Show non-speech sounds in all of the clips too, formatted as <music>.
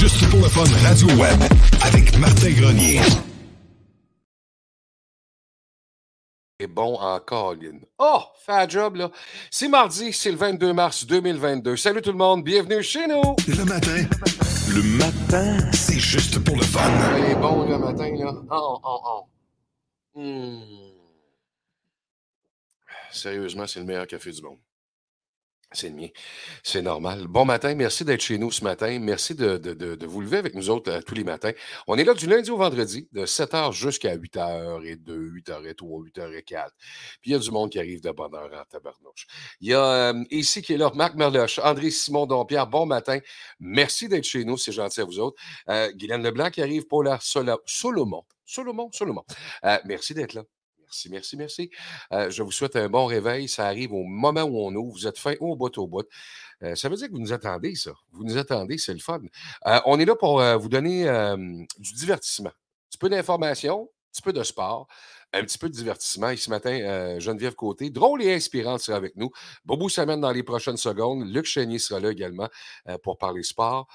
Juste pour le fun Radio Web avec Martin Grenier. est bon en colline. Oh, fait un job, là. C'est mardi, c'est le 22 mars 2022. Salut tout le monde, bienvenue chez nous. Le matin, le matin, c'est juste pour le fun. Il est bon le matin, là. Oh, oh, oh. Hmm. Sérieusement, c'est le meilleur café du monde. C'est le mien. C'est normal. Bon matin. Merci d'être chez nous ce matin. Merci de, de, de, de vous lever avec nous autres euh, tous les matins. On est là du lundi au vendredi, de 7h jusqu'à 8h02, 8h03, 8h04. Puis il y a du monde qui arrive de bonne heure en tabarnouche. Il y a euh, ici qui est là, Marc Merloche, André Simon Dompierre. Bon matin. Merci d'être chez nous. C'est gentil à vous autres. Euh, Guylaine Leblanc qui arrive pour la Solo- Solomon. Solomon, Solomon. Euh, merci d'être là. Merci, merci, merci. Euh, je vous souhaite un bon réveil. Ça arrive au moment où on ouvre. Vous êtes fin au bout au bout. Euh, ça veut dire que vous nous attendez, ça. Vous nous attendez, c'est le fun. Euh, on est là pour vous donner du divertissement. Un petit peu d'information, un petit peu de sport, un petit peu de divertissement. Et ce matin, Geneviève Côté, drôle et inspirante, sera avec nous. Bobo s'amène dans les prochaines secondes. Luc Chénier sera là également pour parler sport.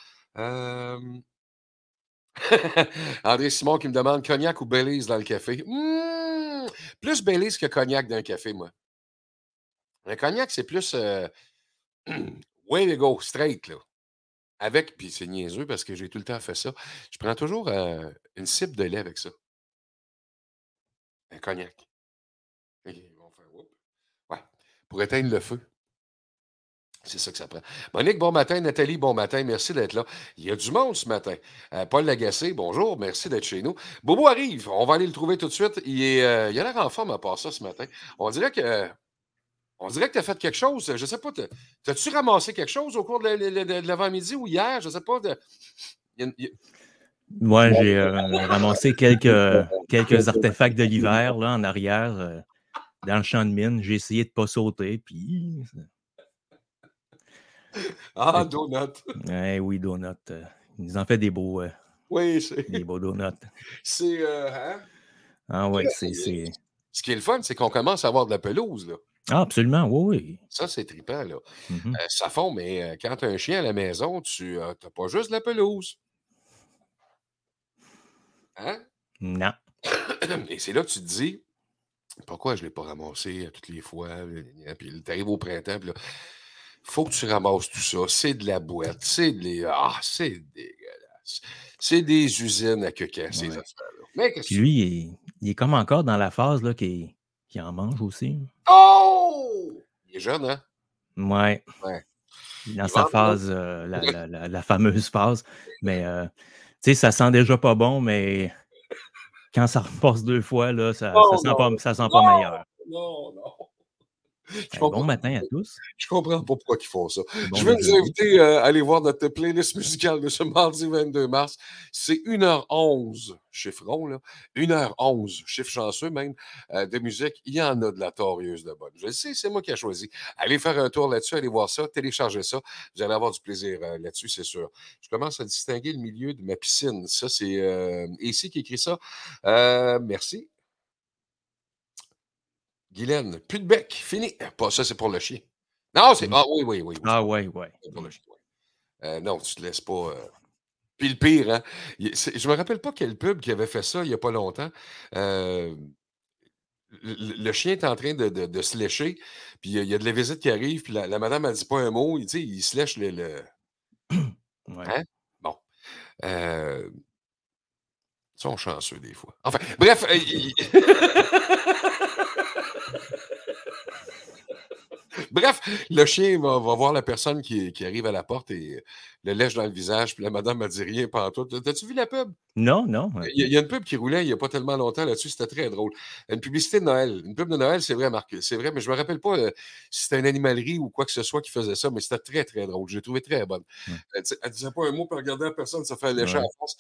<laughs> André Simon qui me demande cognac ou Belize dans le café? Hmm, plus Belize que cognac dans un café, moi. Un cognac, c'est plus euh, <clears throat> way to go, straight, là. Avec, puis c'est niaiseux parce que j'ai tout le temps fait ça. Je prends toujours euh, une cible de lait avec ça. Un cognac. Vont faire, whoop. Ouais. Pour éteindre le feu. C'est ça que ça prend. Monique, bon matin. Nathalie, bon matin. Merci d'être là. Il y a du monde ce matin. Euh, Paul Lagacé, bonjour. Merci d'être chez nous. Bobo arrive. On va aller le trouver tout de suite. Il, est, euh, a l'air en forme à part ça ce matin. On dirait que. On dirait que tu as fait quelque chose. Je ne sais pas. t'as- T'as-tu ramassé quelque chose au cours de la- la- la- de l'avant-midi ou hier? Je ne sais pas. Moi, j'ai euh, ramassé quelques, quelques artefacts de l'hiver là, en arrière, dans le champ de mine. J'ai essayé de ne pas sauter, puis. <laughs> Ah, donut. Eh oui, donut. euh, ils nous en fait des beaux, euh, Oui, c'est. des beaux donuts. c'est, euh, hein? Ah ouais, c'est. Ce qui est le fun, c'est qu'on commence à avoir de la pelouse. Là. Ah, absolument, oui, oui. Ça, c'est trippant. Là. Mhm. Euh, ça fond, mais quand tu as un chien à la maison, tu n'as pas juste de la pelouse. Hein? Non. <coughs> Et c'est là que tu te dis, pourquoi je ne l'ai pas ramassé à toutes les fois? Puis tu arrives au printemps, puis là, faut que tu ramasses tout ça. C'est de la boîte, c'est de. Ah, c'est dégueulasse. C'est des usines à quequin, ces Ouais. affaires-là. Mais Puis que lui, il est, il est comme encore dans la phase là, qu'il en mange aussi. Oh! Il est jeune, hein? Ouais. Ouais. Dans Il sa phase, euh, la, la- la- la fameuse phase. Mais, euh, tu sais, ça sent déjà pas bon, mais quand ça repasse deux fois, là, ça, sent, pas, ça sent pas meilleur. Non, non. Je Ben, bon matin à tous. je comprends pas pourquoi ils font ça. Bon je vais déjeuner. inviter euh, à aller voir notre playlist musicale de ce mardi 22 mars. C'est 1h11, chiffre rond, là. 1h11, chiffre chanceux même, euh, de musique. Il y en a de la torieuse de bonne. Je le sais, c'est moi qui ai choisi. Allez faire un tour là-dessus, allez voir ça, téléchargez ça. Vous allez avoir du plaisir euh, là-dessus, c'est sûr. Je commence à distinguer le milieu de ma piscine. Ça, c'est euh, ici qui écrit ça. Euh, merci. Guylaine, plus de bec, fini. Pas ça, c'est pour le chien. Non, c'est. Mm. Ah oui, oui, oui. oui, Ah pour le chien, ouais. Euh, non, tu te laisses pas. euh, Puis le pire, hein, je me rappelle pas quel pub qui avait fait ça il y a pas longtemps. Euh, le, le chien est en train de, de- de se lécher, puis il y, a- de la visite qui arrive, puis la, la madame ne dit pas un mot, il, il se lèche le. le- <clears throat> Ouais. Hein? Bon. Euh, Ils sont chanceux des fois. Enfin, bref. euh, <laughs> <laughs> Bref, le chien va, va voir la personne qui, qui arrive à la porte et le lèche dans le visage, puis la madame ne dit rien tout. T'as-tu vu la pub? Non, non. Il y, a, il y a une pub qui roulait il n'y a pas tellement longtemps là-dessus, c'était très drôle. Une publicité de Noël. Une pub de Noël, c'est vrai, Marc. C'est vrai, mais je ne me rappelle pas euh, si c'était une animalerie ou quoi que ce soit qui faisait ça, mais c'était très, très drôle. J'ai trouvé très bonne. Elle ne disait pas un mot pour regarder la personne, ça fait lécher Ouais. à la face.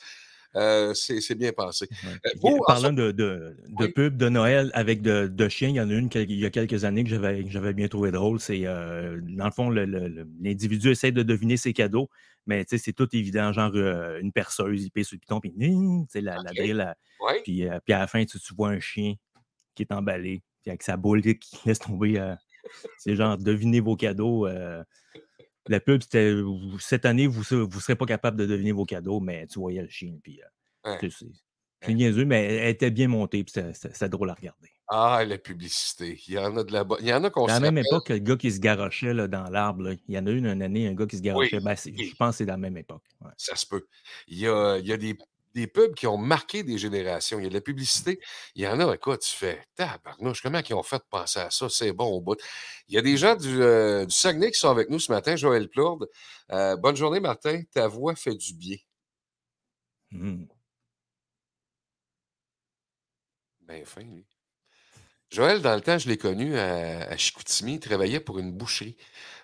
Euh, c'est bien pensé. Ouais. Euh, vous, Parlant de, de, de Oui. pub de Noël avec de, de chiens, il y en a une il y a quelques années que j'avais bien trouvé drôle. C'est euh, dans le fond, l'individu essaie de deviner ses cadeaux, mais c'est tout évident, genre euh, une perceuse, il pèse sur le piton, puis la, la Ok. drill, elle- Ouais. puis, puis à la fin, tu, tu vois un chien qui est emballé, puis avec sa boule qui laisse tomber. c'est genre devinez vos cadeaux. La pub, c'était cette année, vous ne serez pas capable de deviner vos cadeaux, mais tu voyais le chien, puis euh, Ouais. c'est- c'est c'est niaiseux, mais elle était bien montée, puis c'était drôle à regarder. Ah, la publicité. Il y en a de la bonne. Il y en a qu'on Dans la même époque, le gars qui se garochait là, dans l'arbre, il y en a eu une, une année, un gars qui se garochait. Ben, c'est-. Je pense que c'est dans la même époque. ouais. Ça se peut. Il y a, il y a des, des pubs qui ont marqué des générations. Il y a de la publicité. Il y en a, écoute, tu fais tabarnouche, comment ils ont fait penser à ça? C'est bon au bout. Il y a des gens du, euh, du Saguenay qui sont avec nous ce matin, Joël Plourde. Euh, bonne journée, Martin. Ta voix fait du bien. Mhm. Ben fin, lui. Joël, dans le temps, je l'ai connu à, à Chicoutimi. Il travaillait pour une boucherie.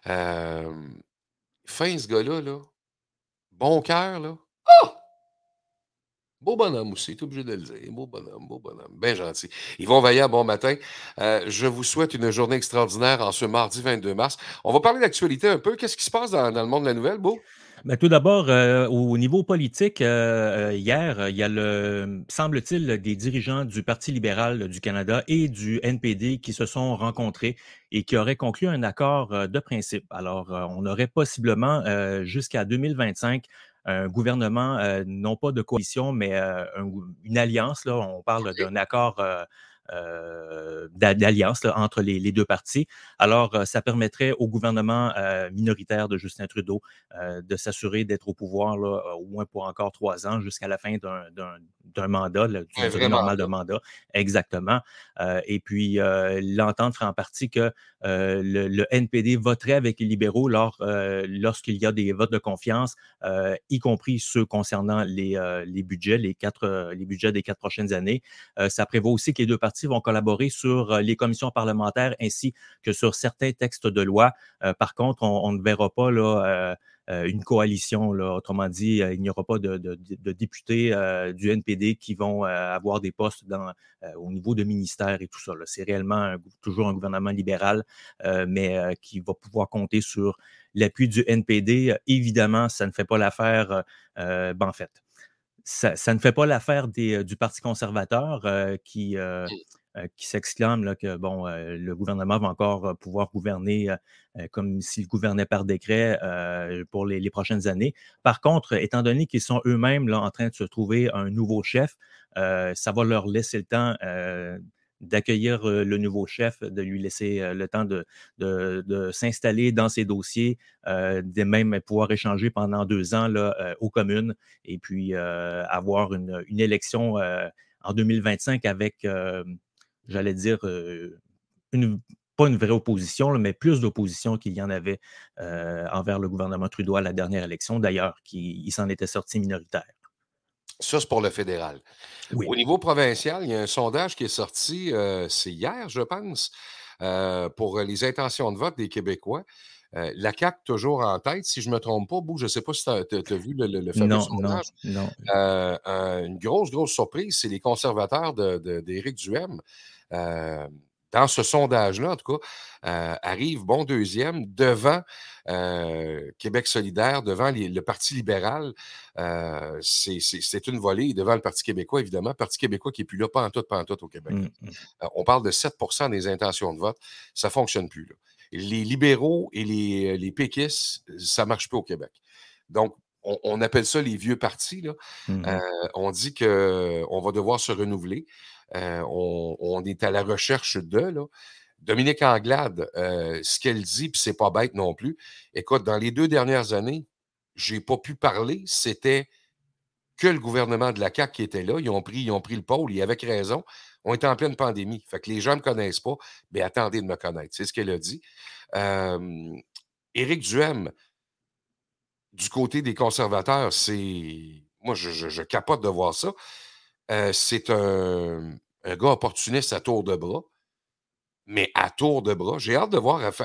Euh, fin, ce gars-là, là. Bon cœur, là. Ah! Beau bonhomme aussi, tu obligé de le dire. Beau bonhomme, beau bonhomme. Bien gentil. Yvon Vaillant, bon matin. Euh, je vous souhaite une journée extraordinaire en ce mardi 22 mars. On va parler d'actualité un peu. Qu'est-ce qui se passe dans, le monde de la nouvelle, Beau? Ben, tout d'abord, euh, au niveau politique, euh, euh, hier, il y a le, semble-t-il, des dirigeants du Parti libéral du Canada et du NPD qui se sont rencontrés et qui auraient conclu un accord euh, de principe. Alors, euh, on aurait possiblement jusqu'à 2025 un gouvernement, euh, non pas de coalition, mais euh, un une alliance. Là, on parle d'un accord euh, d'alliance là, entre les, les deux partis. Alors, euh, ça permettrait au gouvernement euh, minoritaire de Justin Trudeau euh, de s'assurer d'être au pouvoir là, euh, au moins pour encore trois ans jusqu'à la fin d'un- d'un d'un mandat, là, Un durée normale de mandat. Exactement. Euh, et puis, euh, l'entente ferait en partie que euh, le, le NPD voterait avec les libéraux lors, euh, lorsqu'il y a des votes de confiance, euh, y compris ceux concernant les, euh, les budgets, les, quatre, euh, les budgets des quatre prochaines années. Euh, ça prévoit aussi que les deux partis vont collaborer sur euh, les commissions parlementaires ainsi que sur certains textes de loi. Euh, par contre, on, ne verra pas là, euh, une coalition. Autrement dit, il n'y aura pas de, députés du NPD qui vont avoir des postes au niveau de ministère et tout ça. C'est réellement toujours un gouvernement libéral, mais qui va pouvoir compter sur l'appui du NPD. Évidemment, ça ne fait pas l'affaire, euh, ça, ça ne fait pas l'affaire euh, du Parti conservateur euh, qui, euh, euh, qui s'exclame là, que bon, euh, le gouvernement va encore euh, pouvoir gouverner comme s'il gouvernait par décret euh, pour les, les prochaines années. Par contre, étant donné qu'ils sont eux-mêmes là, en train de se trouver un nouveau chef, euh, ça va leur laisser le temps euh, d'accueillir euh, le nouveau chef, de lui laisser euh, le temps de, s'installer dans ses dossiers, euh, de même pouvoir échanger pendant deux ans aux communes et puis avoir une, élection en 2025 avec, j'allais dire, une, pas une vraie opposition, mais plus d'opposition qu'il y en avait envers le gouvernement Trudeau à la dernière élection, d'ailleurs, qui s'en était sorti minoritaire. Ça, c'est pour le fédéral. Oui. Au niveau provincial, il y a un sondage qui est sorti, euh, c'est hier, je pense, euh, pour les intentions de vote des Québécois. Euh, la CAQ toujours en tête, si je ne me trompe pas, Bou, je ne sais pas si tu as, vu le, le- le fameux Non, non, sondage. non. Un- une grosse, grosse surprise, c'est les conservateurs d'Éric de, d'Éric Duhem. Dans ce sondage-là, en tout cas, euh, arrive bon deuxième devant euh, Québec solidaire, devant les- le Parti libéral. Euh, c'est une volée et devant le Parti québécois, évidemment. Le Parti québécois qui n'est plus là, pas en tout, pas en tout au Québec. Mm, mm. Euh, on parle de 7% des intentions de vote. Ça ne fonctionne plus. là. Les libéraux et les, les péquistes, ça ne marche plus au Québec. Donc, on, appelle ça les vieux partis. Là. Mmh euh, on dit qu'on va devoir se renouveler. Euh, on, est à la recherche de. Là. Dominique Anglade, euh, ce qu'elle dit, puis c'est pas bête non plus. Écoute, dans les deux dernières années, j'ai pas pu parler. C'était que le gouvernement de la CAQ qui était là. Ils ont pris, ils ont pris le pôle, et avec raison. On était en pleine pandémie. Fait que les gens ne me connaissent pas, mais attendez de me connaître. C'est ce qu'elle a dit. Éric Duhem, du côté des conservateurs, c'est. Moi, je, capote de voir ça. Euh, c'est un, gars opportuniste à tour de bras. Mais à tour de bras. J'ai hâte de voir. Tu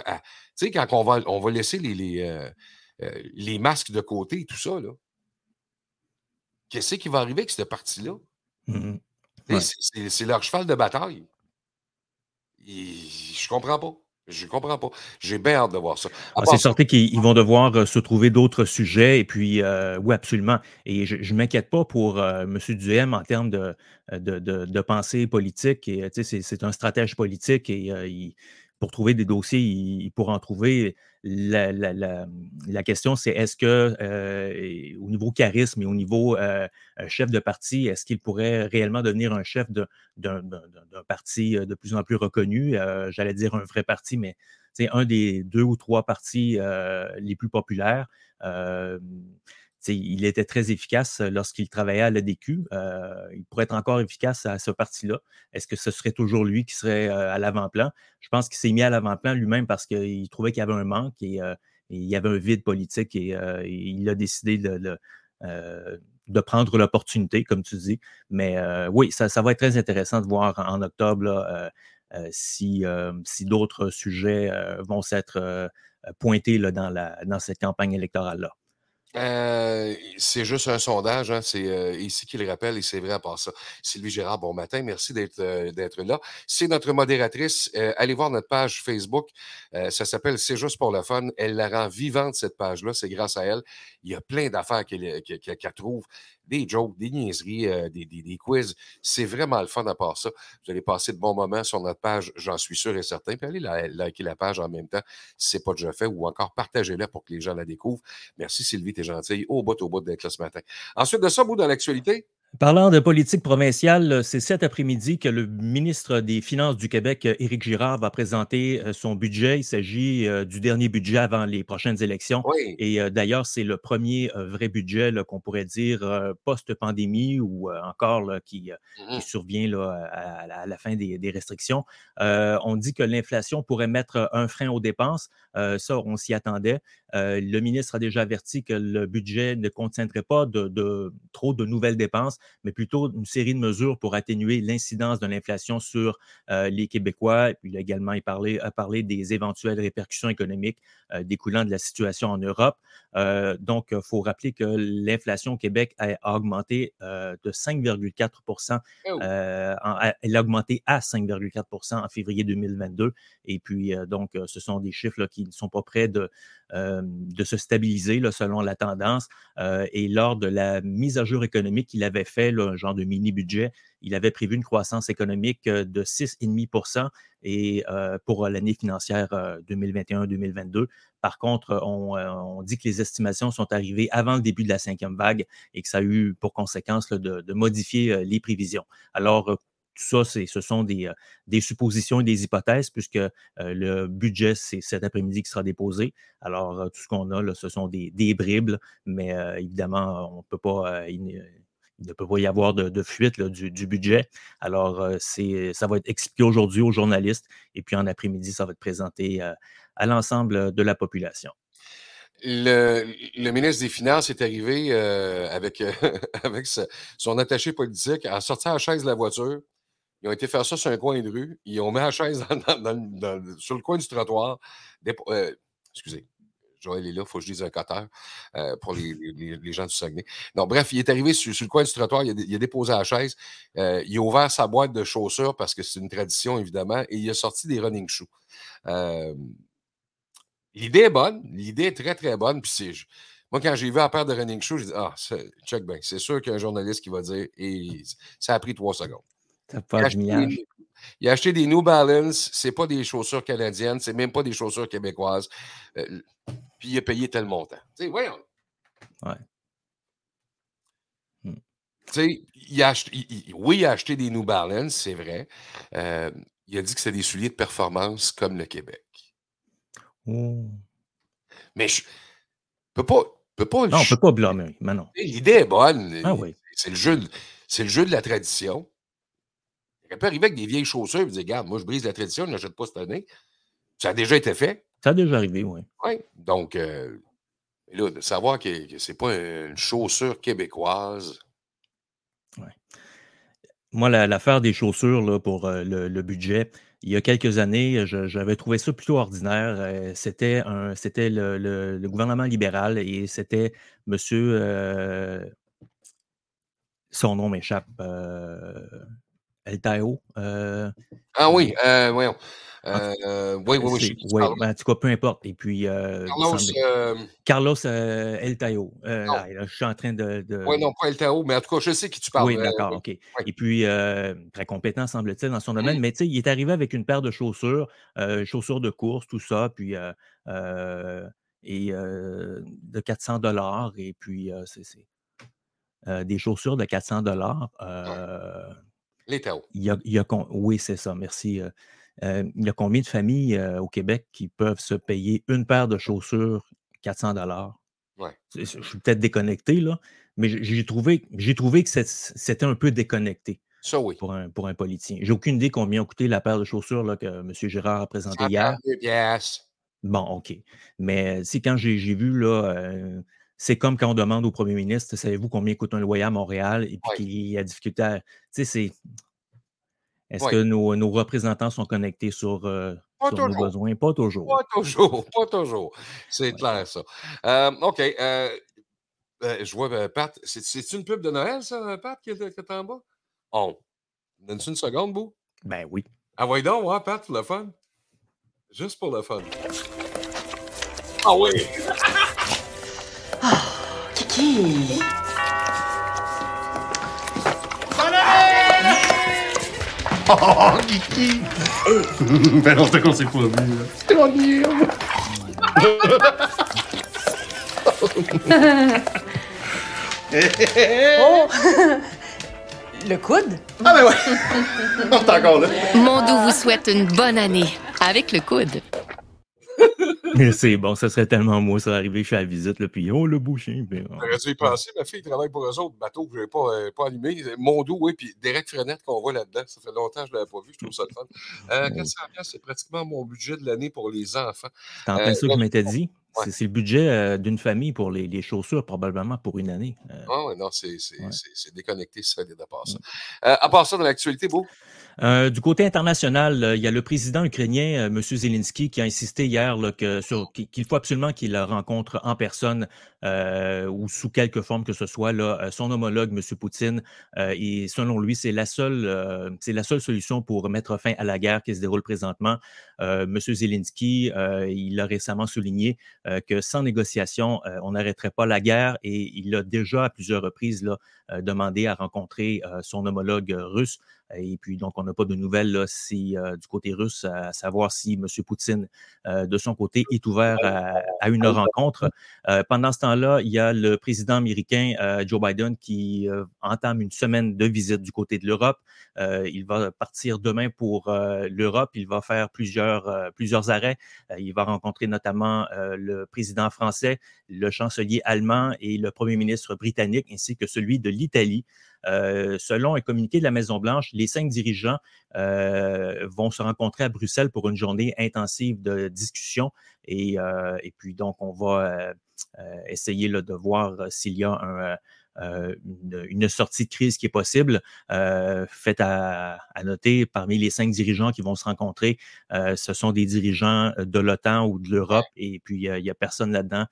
sais, quand on va, on va laisser les, les, euh, euh, les masques de côté et tout ça, là. Qu'est-ce qui va arriver avec cette partie-là? Mmh c'est leur cheval de bataille. je comprends pas. Je comprends pas. J'ai bien hâte de voir ça. Ah, c'est certain qu'ils vont devoir euh, se trouver d'autres sujets. Et puis, euh, oui, absolument. Et je ne m'inquiète pas pour euh, M. Duhem en termes de, de, de, pensée politique. Et, c'est, un stratège politique et il, pour trouver des dossiers, il, pourra en trouver. La, question, c'est est-ce que, euh, au niveau charisme et au niveau euh, euh, chef de parti, est-ce qu'il pourrait réellement devenir un chef d'un parti de plus en plus reconnu? J'allais dire un vrai parti, mais c'est un des deux ou trois partis les plus populaires il était très efficace lorsqu'il travaillait à l'ADQ. Euh, il pourrait être encore efficace à ce parti-là. Est-ce que ce serait toujours lui qui serait à l'avant-plan? Je pense qu'il s'est mis à l'avant-plan lui-même parce qu'il trouvait qu'il y avait un manque et, il y avait un vide politique et, il a décidé de, prendre l'opportunité, comme tu dis. Mais oui, ça, va être très intéressant de voir en octobre si, d'autres sujets vont s'être pointés dans cette campagne électorale-là. Euh, c'est juste un sondage, hein, c'est euh, ici qu'il rappelle, et c'est vrai à part ça. Sylvie Gérard, bon matin, merci d'être euh, là. C'est notre modératrice. allez voir notre page Facebook. ça s'appelle C'est juste pour le fun. Elle la rend vivante, cette page-là. C'est grâce à elle. Il y a plein d'affaires qu'elle trouve des jokes, des niaiseries, euh, des, des, quiz. C'est vraiment le fun à part ça. Vous allez passer de bons moments sur notre page, j'en suis sûr et certain. Puis allez liker la page en même temps si ce n'est pas déjà fait ou encore partagez-la pour que les gens la découvrent. Merci Sylvie, t'es gentille. Au bout, au bout d'être là ce matin. Ensuite de ça, bout dans l'actualité. Parlant de politique provinciale, c'est cet après-midi que le ministre des Finances du Québec, Éric Girard, va présenter euh, son budget. Il s'agit euh, du dernier budget avant les prochaines élections. Et euh, d'ailleurs, c'est le premier vrai budget qu'on pourrait dire post-pandémie ou encore qui, mmh survient à, la fin des, restrictions. on dit que l'inflation pourrait mettre un frein aux dépenses. ça, on s'y attendait. le ministre a déjà averti que le budget ne contiendrait pas de trop de nouvelles dépenses mais plutôt une série de mesures pour atténuer l'incidence de l'inflation sur euh, les Québécois. puis il a également parlé, a parlé des éventuelles répercussions économiques euh, découlant de la situation en Europe. Euh, donc, il faut rappeler que l'inflation au Québec a, augmenté de 5,4% Elle a augmenté à 5,4% en février 2022. Et puis, donc, ce sont des chiffres qui ne sont pas prêts de, de se stabiliser selon la tendance. et lors de la mise à jour économique qu'il avait fait, un genre de mini-budget, il avait prévu une croissance économique de 6,5% et pour l'année financière 2021-2022. Euh, Par contre, on, dit que les estimations sont arrivées avant le début de la cinquième vague et que ça a eu pour conséquence de, modifier les prévisions. Alors, tout ça, ce sont des, suppositions et des hypothèses, puisque le budget, c'est cet après-midi qui sera déposé. Alors, tout ce qu'on a, là, ce sont des, des bribes, mais évidemment, on peut pas il ne peut pas y avoir de, fuite du, budget. Alors, euh, ça va être expliqué aujourd'hui aux journalistes et puis en après-midi, ça va être présenté euh, à l'ensemble de la population. Le, ministre des Finances est arrivé euh, avec, <laughs> avec son attaché politique à sortir la chaise de la voiture. Ils ont été faire ça sur un coin de rue. Ils ont mis la chaise <laughs> sur le coin du trottoir. excusez, Joël est là, il faut que je dise un coteur euh, pour les, gens du Saguenay. Non, bref, il est arrivé sur, le coin du trottoir, il a, déposé la chaise, euh, il a ouvert sa boîte de chaussures parce que c'est une tradition, évidemment, et il a sorti des running shoes. Euh, l'idée est bonne, l'idée est très, très bonne. Puis moi, quand j'ai vu la paire de running shoes, j'ai dit Ah, check bien, c'est sûr qu'il y a un journaliste qui va dire, et ça a pris trois secondes. Pas il a acheté des New Balance, c'est pas des chaussures canadiennes, c'est même pas des chaussures québécoises. Euh, puis il a payé tel montant. Tu sais, voyons. Ouais. il a oui, il a acheté des New Balance, c'est vrai. Euh, il a dit que c'était des souliers de performance comme le Québec. Oh. Mais je peux pas. Peut pas non, on ne peut pas blâmer, mais non. L'idée est bonne. Ah oui. C'est le, jeu, le jeu de la tradition. Il peut arriver avec des vieilles chaussures et dire Regarde, moi, je brise la tradition, je n'achète pas cette année. Ça a déjà été fait. Ça a déjà arrivé, oui. Oui. Donc, euh, là, de savoir que, que ce n'est pas une chaussure québécoise. Oui. Moi, l'affaire des chaussures là, pour euh, le, budget, il y a quelques années, j'avais trouvé ça plutôt ordinaire. Euh, c'était c'était le, gouvernement libéral et c'était monsieur. Son nom m'échappe. El Tao. ah oui, voyons. Euh, oui, oui, oui. Oui, ben, en tout cas, peu importe. Et puis. Euh, Carlos. Euh, Carlos El Tayo. je suis en train de. Oui, non, pas El Tayo, mais en tout cas, je sais qui tu parles. Oui, d'accord, OK. Et puis, très compétent, semble-t-il, dans son mmh. domaine. Mais tu sais, il est arrivé avec une paire de chaussures, chaussures de course, tout ça, puis. et de 400 dollars. Et puis, c'est. des chaussures de 400 dollars. Les Tao. Il y a, il y a, oui, c'est ça. Merci. Euh, il y a combien de familles euh, au Québec qui peuvent se payer une paire de chaussures 400 dollars? Je suis peut-être déconnecté, là, mais j'ai trouvé, trouvé que c'était un peu déconnecté. Ça, oui. Pour un, pour un politicien. J'ai aucune idée combien a coûté la paire de chaussures là, que M. Gérard a présenté hier. Bon, OK. Mais c'est quand j'ai vu, là, euh, c'est comme quand on demande au premier ministre, savez-vous combien coûte un loyer à Montréal? Et puis qu'il a difficulté à. Tu sais, c'est est-ce que nos, représentants sont connectés sur, euh, nos besoins? Pas toujours. Pas <laughs> toujours, pas toujours. C'est clair, ça. Euh, OK. Euh, je vois, Pat, c'est une pub de Noël, ça, Pat, qui est, en bas? On. Donne-tu une seconde, Bou? Ben oui. Ah, oui, donc, ouais, Pat, pour le fun. Juste pour le fun. Ah oui! Kiki! Oh, Kiki! ben non, c'est qu'on s'est pas vu. C'est mon oh! Le coude? Ah ben ouais! On est encore là. Mondo vous souhaite une bonne année avec le coude. <laughs> c'est bon, ça serait tellement moi, ça arriver, je suis à la visite, là, puis oh, le boucher. J'aurais dû y penser, ma fille travaille pour eux autres, bateau que je n'ai pas, euh, pas allumé. Oui, puis Derek Frenette qu'on voit là-dedans. Ça fait longtemps que je ne l'avais pas vu, je trouve ça le fun. Euh, <laughs> 400 c'est pratiquement mon budget de l'année pour les enfants. C'est en plein ça que je m'étais dit? C'est le budget euh, d'une famille pour les, les, chaussures, probablement pour une année. Euh. Oui, non, c'est déconnecté, ça, à part ça. Euh, à part ça, dans l'actualité, Beau? Euh, du côté international, il y a le président ukrainien, M. Zelensky, qui a insisté hier que, sur, qu'il faut absolument qu'il rencontre en personne ou sous quelque forme que ce soit là, son homologue, M. Poutine. et selon lui, c'est la seule, la seule solution pour mettre fin à la guerre qui se déroule présentement. M. Zelensky, il a récemment souligné que sans négociation, on n'arrêterait pas la guerre et il a déjà à plusieurs reprises là, demandé à rencontrer son homologue russe. Et puis, donc, on n'a pas de nouvelles si, euh, du côté russe, à savoir si M. Poutine, euh, de son côté, est ouvert à, une rencontre. Euh, pendant ce temps-là, il y a le président américain Joe Biden qui entame une semaine de visite du côté de l'Europe. il va partir demain pour l'Europe. Il va faire plusieurs, plusieurs arrêts. il va rencontrer notamment le président français, le chancelier allemand et le premier ministre britannique, ainsi que celui de l'Italie. Euh, selon un communiqué de la Maison-Blanche, les cinq dirigeants euh, vont se rencontrer à Bruxelles pour une journée intensive de discussion. Et, euh, puis, donc, on va essayer de voir s'il y a une, sortie de crise qui est possible. Faites à, noter, parmi les cinq dirigeants qui vont se rencontrer, ce sont des dirigeants de l'OTAN ou de l'Europe, et puis il n'y a, personne là-dedans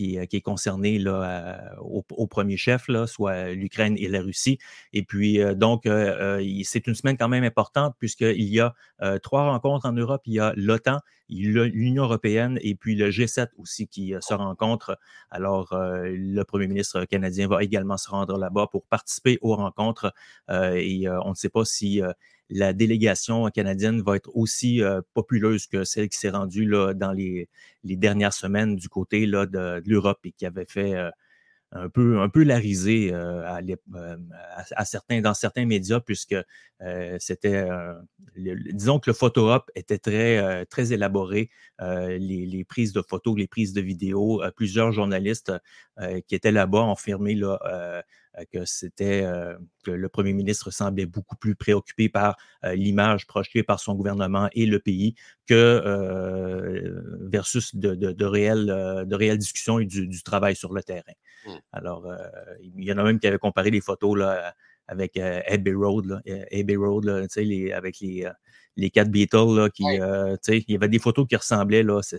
euh, qui, est concerné là, au, premier chef, là, soit l'Ukraine et la Russie. Et puis, euh, donc, euh, c'est une semaine quand même importante puisqu'il y a trois rencontres en Europe. Il y a l'OTAN, l'Union européenne et puis le G7 aussi qui se rencontrent. Alors, le premier ministre canadien va également se rendre là-bas pour participer aux rencontres. et on ne sait pas si la délégation canadienne va être aussi euh, populeuse que celle qui s'est rendue là, dans les, dernières semaines du côté là, de, l'Europe et qui avait fait euh, un peu, un peu larisé à, à, certains, dans certains médias, puisque c'était, disons que le photo-op était très, très élaboré, les, prises de photos, les prises de vidéos, plusieurs journalistes qui étaient là-bas ont affirmé là, euh, que c'était euh, que le premier ministre semblait beaucoup plus préoccupé par euh, l'image projetée par son gouvernement et le pays que versus de, de, réelles, de réelles discussions et du, travail sur le terrain. Mmh. Alors, il y en a même qui avaient comparé les photos là, avec Abbey Road, là, Abbey Road là, les, avec les, les quatre Beatles, là, qui, il y avait des photos qui ressemblaient. Là, c'est,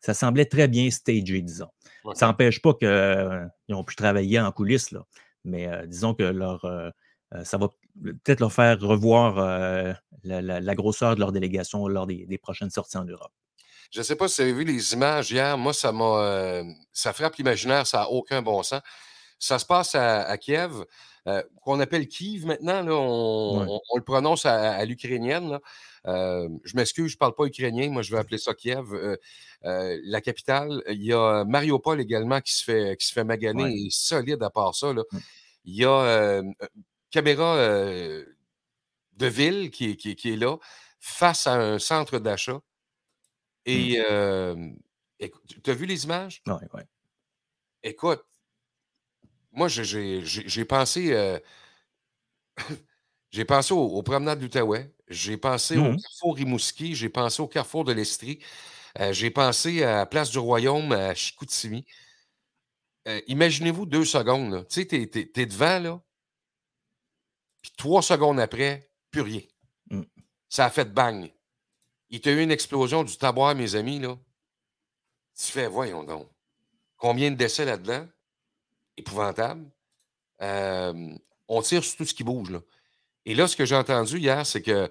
Ça semblait très bien stagé, disons. Ça n'empêche pas qu'ils euh, ont pu travailler en coulisses, là. mais euh, disons que leur, euh, ça va peut-être leur faire revoir la, grosseur de leur délégation lors des, prochaines sorties en Europe. Je ne sais pas si vous avez vu les images hier. Moi, ça m'a. ça frappe l'imaginaire, ça n'a aucun bon sens. Ça se passe à, Kiev, qu'on appelle Kiev maintenant. Là, on, le prononce à, à l'ukrainienne. Euh, je m'excuse, je ne parle pas ukrainien, moi je vais appeler ça Kiev. Euh, euh, la capitale, il y a Mariupol également qui se fait, qui se fait maganer et solide à part ça. Là. Mmh. Il y a caméra de ville qui, qui, est là face à un centre d'achat. Mmh. Et tu as vu les images? Oui, oui. Écoute, moi, j'ai pensé. <laughs> J'ai pensé aux, aux promenades d'Outaouais, j'ai pensé au mmh carrefour Rimouski, j'ai pensé au carrefour de l'Estrie, euh, j'ai pensé à Place du Royaume, à Chicoutimi. Euh, imaginez-vous deux secondes, tu sais, t'es, devant, là, puis trois secondes après, plus rien. Mmh. Ça a fait bang. Il t'a eu une explosion du taboire, mes amis, là. Tu fais, voyons donc. Combien de décès là-dedans? Épouvantable. Euh, on tire sur tout ce qui bouge, là. Et là, ce que j'ai entendu hier, c'est que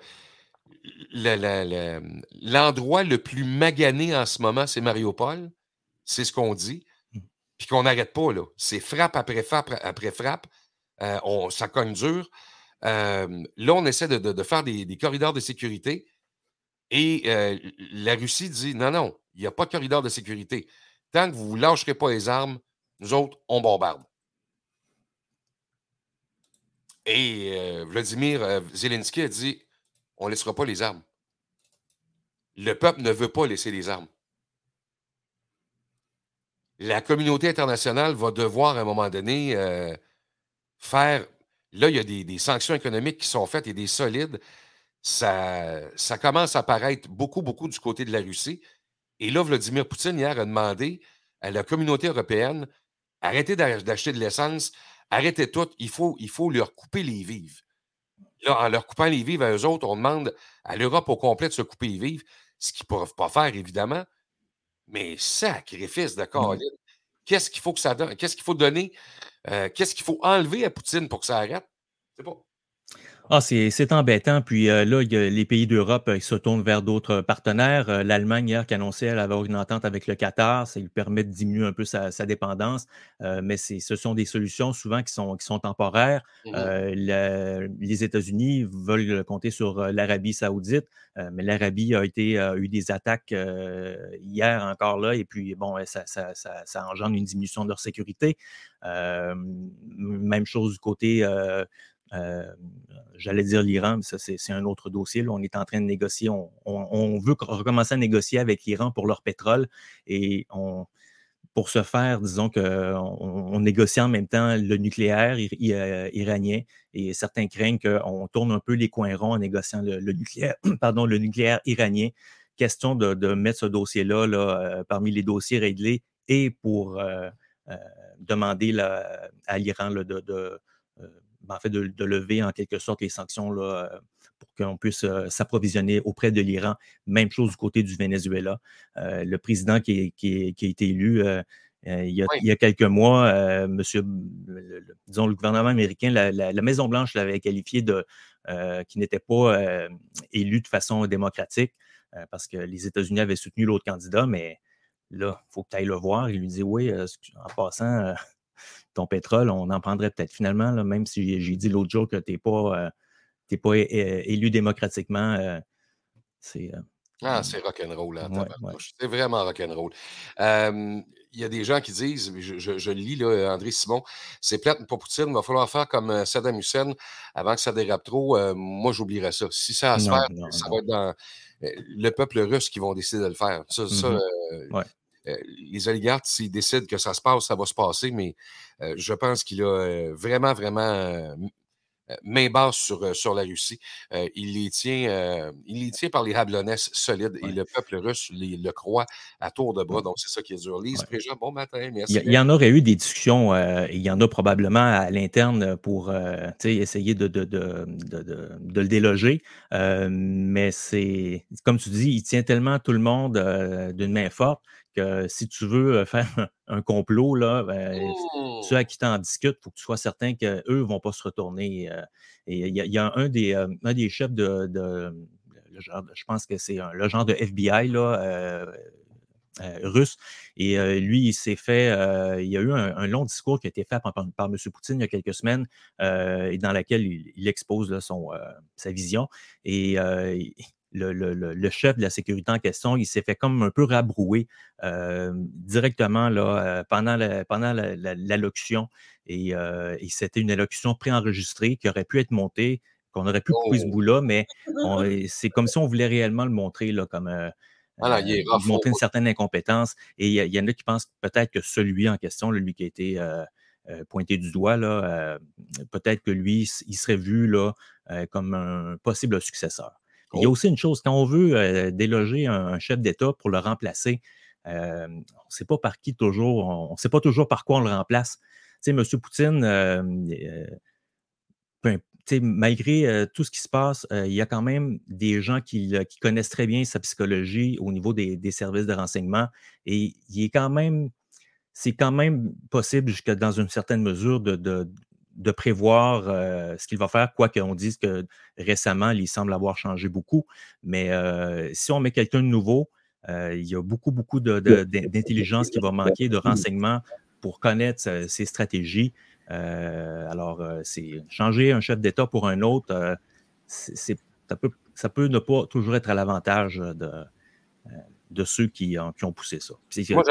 l'endroit le, plus magané en ce moment, c'est Mariupol. C'est ce qu'on dit. Mmh. Puis qu'on n'arrête pas, là. C'est frappe après frappe après frappe. Euh, on, ça cogne dur. Euh, là, on essaie de, faire des, corridors de sécurité. Et euh, la Russie dit non, non, il n'y a pas de corridor de sécurité. Tant que vous ne lâcherez pas les armes, nous autres, on bombarde. Et euh, Vladimir euh, Zelensky a dit on ne laissera pas les armes. Le peuple ne veut pas laisser les armes. La communauté internationale va devoir, à un moment donné, euh, faire. Là, il y a des, sanctions économiques qui sont faites et des solides. Ça, ça commence à paraître beaucoup, beaucoup du côté de la Russie. Et là, Vladimir Poutine, hier, a demandé à la communauté européenne arrêtez d'acheter de l'essence, Arrêtez tout, il faut, il faut leur couper les vives. Là, en leur coupant les vives à eux autres, on demande à l'Europe au complet de se couper les vives, ce qu'ils ne peuvent pas faire, évidemment. Mais sacrifice de mmh. Qu'est-ce qu'il faut que ça donne? Qu'est-ce qu'il faut donner? Euh, qu'est-ce qu'il faut enlever à Poutine pour que ça arrête? C'est pas. Ah, c'est embêtant. Puis euh, là, les pays d'Europe se tournent vers d'autres partenaires. Euh, L'Allemagne, hier, qui annonçait elle avoir une entente avec le Qatar, ça lui permet de diminuer un peu sa, dépendance. Euh, mais ce sont des solutions souvent qui sont, qui sont temporaires. Mmh les États-Unis veulent compter sur l'Arabie saoudite, mais l'Arabie a, été, a eu des attaques hier encore là. Et puis, bon, ça, ça, ça, engendre une diminution de leur sécurité. même chose du côté euh, j'allais dire l'Iran, mais ça, c'est un autre dossier. On est en train de négocier. On, veut recommencer à négocier avec l'Iran pour leur pétrole et pour ce faire, disons qu'on on négocie en même temps le nucléaire iranien et certains craignent qu'on tourne un peu les coins ronds en négociant le, nucléaire, <clears throat> pardon, le nucléaire iranien. Question de, mettre ce dossier-là là, parmi les dossiers réglés et pour demander à l'Iran de, en fait, de, lever en quelque sorte les sanctions là, pour qu'on puisse euh, s'approvisionner auprès de l'Iran. Même chose du côté du Venezuela. Euh, le président qui, qui, a été élu euh, il, y a, quelques mois, monsieur, le, disons, le gouvernement américain, la, Maison-Blanche l'avait qualifié de qui n'était pas élu de façon démocratique parce que les États-Unis avaient soutenu l'autre candidat, mais là, il faut que tu ailles le voir. Il lui dit Oui, en passant, ton pétrole, on en prendrait peut-être finalement, là, même si j'ai dit l'autre jour que tu n'es pas n'es pas élu démocratiquement. Euh, c'est. Euh, ah, c'est rock'n'roll, là. C'est vraiment rock'n'roll. il y a des gens qui disent, je, je, lis là, André Simon, c'est plate pour Poutine, il va falloir faire comme euh, Saddam Hussein avant que ça dérape trop. moi, j'oublierais ça. Si ça se faire, ça va être dans le peuple russe qui vont décider de le faire. Ça, mmh les oligarques, s'ils décident que ça se passe, ça va se passer, mais je pense qu'il a vraiment, vraiment euh, main basse sur, euh, sur la Russie. Euh, il, les tient, il les tient par les hablonnesses solides et le peuple russe le croit à tour de bras. Donc, c'est ça qui est dur. Lise ouais. bon matin, merci. Il y, en aurait eu des discussions, il y en a probablement à l'interne pour essayer de, de, de, de, le déloger. mais c'est, comme tu dis, il tient tellement tout le monde d'une main forte si tu veux <laughs> faire un complot, là, ben, mmh. ceux à qui tu en discutes, il faut que tu sois certain qu'eux ne vont pas se retourner. et il y, a un des, des chefs de, je pense que c'est le genre de FBI là, russe. Et lui, il s'est fait, il y a eu un, long discours qui a été fait par, M. Poutine il y a quelques semaines, et dans lequel il, expose son, sa vision. Et le, chef de la sécurité en question, il s'est fait comme un peu rabrouer euh, directement là, euh, pendant, la, pendant l'allocution. Euh, et, c'était une allocution préenregistrée qui aurait pu être montée, qu'on aurait pu couper ce oh! bout-là, mais <laughs> c'est comme si on voulait réellement le montrer là, comme voilà, il montrer une certaine incompétence. Et il y, en a qui pensent peut-être que celui en question, lui qui a été pointé du doigt, là, peut-être que lui, il serait vu là, comme un possible successeur. Il y a aussi une chose, quand on veut euh, déloger un, chef d'État pour le remplacer, euh, on ne sait pas par qui toujours, on ne sait pas toujours par quoi on le remplace. Tu sais, M. Poutine, euh, malgré tout ce qui se passe, il y a quand même des gens qui, connaissent très bien sa psychologie au niveau des, services de renseignement et il est quand même, c'est quand même possible jusqu'à dans une certaine mesure de, de prévoir euh, ce qu'il va faire, quoi qu'on dise que récemment, il semble avoir changé beaucoup. Mais euh, si on met quelqu'un de nouveau, euh, il y a beaucoup, beaucoup d'intelligence qui va manquer, de renseignements pour connaître ses stratégies. alors, c'est changer un chef d'État pour un autre, ça, peut, ça peut ne pas toujours être à l'avantage de, de ceux qui, qui ont poussé ça. Moi,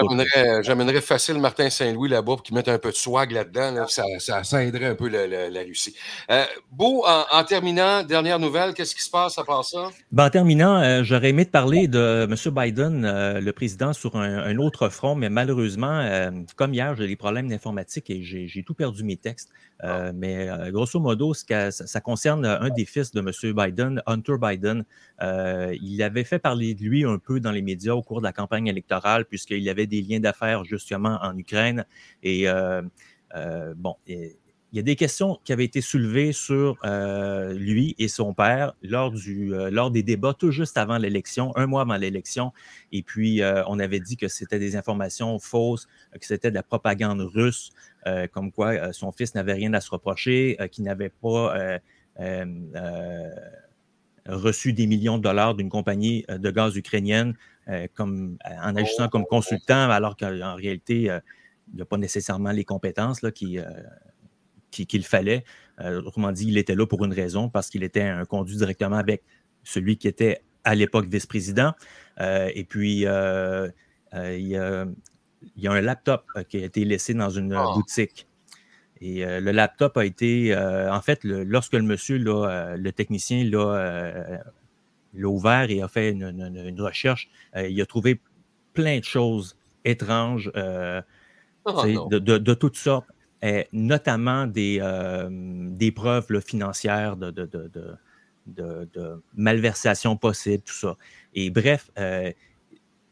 j'amènerais facile Martin Saint-Louis là-bas pour qu'il mette un peu de swag là-dedans. ça, ça, aiderait un peu la, Russie. Euh, Beau, en, terminant, dernière nouvelle, qu'est-ce qui se passe à part ça? Ben, en terminant, euh, j'aurais aimé te parler de M. Biden, euh, le président, sur un, autre front, mais malheureusement, euh, comme hier, j'ai des problèmes d'informatique et j'ai tout perdu mes textes. Ah. mais grosso modo, ça, concerne un des fils de M. Biden, Hunter Biden. il avait fait parler de lui un peu dans les médias au cours de la campagne électorale, puisqu'il avait des liens d'affaires justement en Ukraine. Et euh, euh, bon, il y a des questions qui avaient été soulevées sur euh, lui et son père lors, du, lors des débats tout juste avant l'élection, un mois avant l'élection. Et puis, on avait dit que c'était des informations fausses, que c'était de la propagande russe, comme quoi son fils n'avait rien à se reprocher, qu'il n'avait pas reçu des millions de dollars d'une compagnie de gaz ukrainienne euh, comme, euh, en agissant comme consultant, alors qu'en réalité, euh, il n'a pas nécessairement les compétences qu'il qui, fallait. autrement dit, il était là pour une raison, parce qu'il était un conduit directement avec celui qui était à l'époque vice-président. et puis, il y, a, un laptop qui a été laissé dans une ah. boutique. Et le laptop a été, en fait, lorsque le monsieur, le technicien, l'a ouvert et a fait une, recherche. Euh, il a trouvé plein de choses étranges. Euh, Oh, de, de- de toutes sortes, notamment des, euh, des preuves financières de, de, de, de- malversation possible, tout ça. Et bref, euh,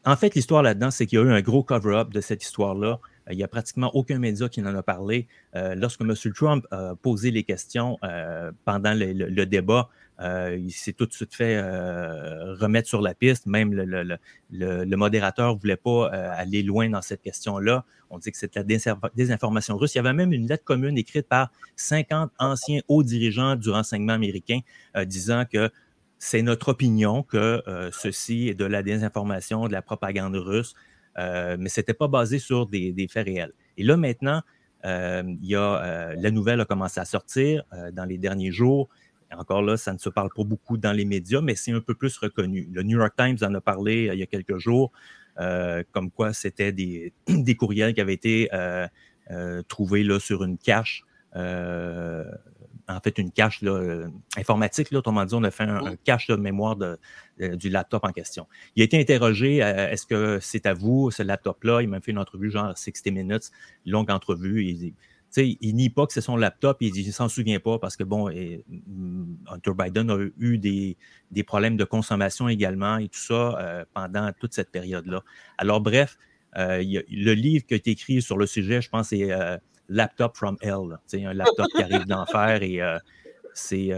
en fait, l'histoire là-dedans, c'est qu'il y a eu un gros cover-up de cette histoire-là. Euh, Il n'y a pratiquement aucun média qui en a parlé. Euh, lorsque M. Trump a posé les questions euh, pendant le- le débat, euh, il s'est tout de suite fait euh, remettre sur la piste. Même le, modérateur ne voulait pas euh, aller loin dans cette question-là. On dit que c'était la désinfor- désinformation russe. Il y avait même une lettre commune écrite par 50 anciens hauts dirigeants du renseignement américain euh, disant que c'est notre opinion que ceci est de la désinformation, de la propagande russe, mais ce n'était pas basé sur des, des faits réels. Et là, maintenant, il y a, la nouvelle a commencé à sortir dans les derniers jours. Encore là, ça ne se parle pas beaucoup dans les médias, mais c'est un peu plus reconnu. Le New York Times en a parlé euh, il y a quelques jours, euh, comme quoi c'était des, <clears throat> courriels qui avaient été euh, trouvés là, sur une cache. en fait, une cache informatique. Là, autrement dit, on a fait un, cache de mémoire du laptop en question. Il a été interrogé est-ce que c'est à vous, ce laptop-là? Il m'a fait une entrevue, genre 60 minutes, longue entrevue. Sais, il nie pas que c'est son laptop, il qu'il s'en souvient pas parce que, bon, mm, Hunter Biden a eu des, des problèmes de consommation également et tout ça euh, pendant toute cette période-là. Alors, bref, euh, le livre qui a été écrit sur le sujet, je pense, c'est euh, Laptop from Hell. un laptop qui arrive d'enfer et c'est.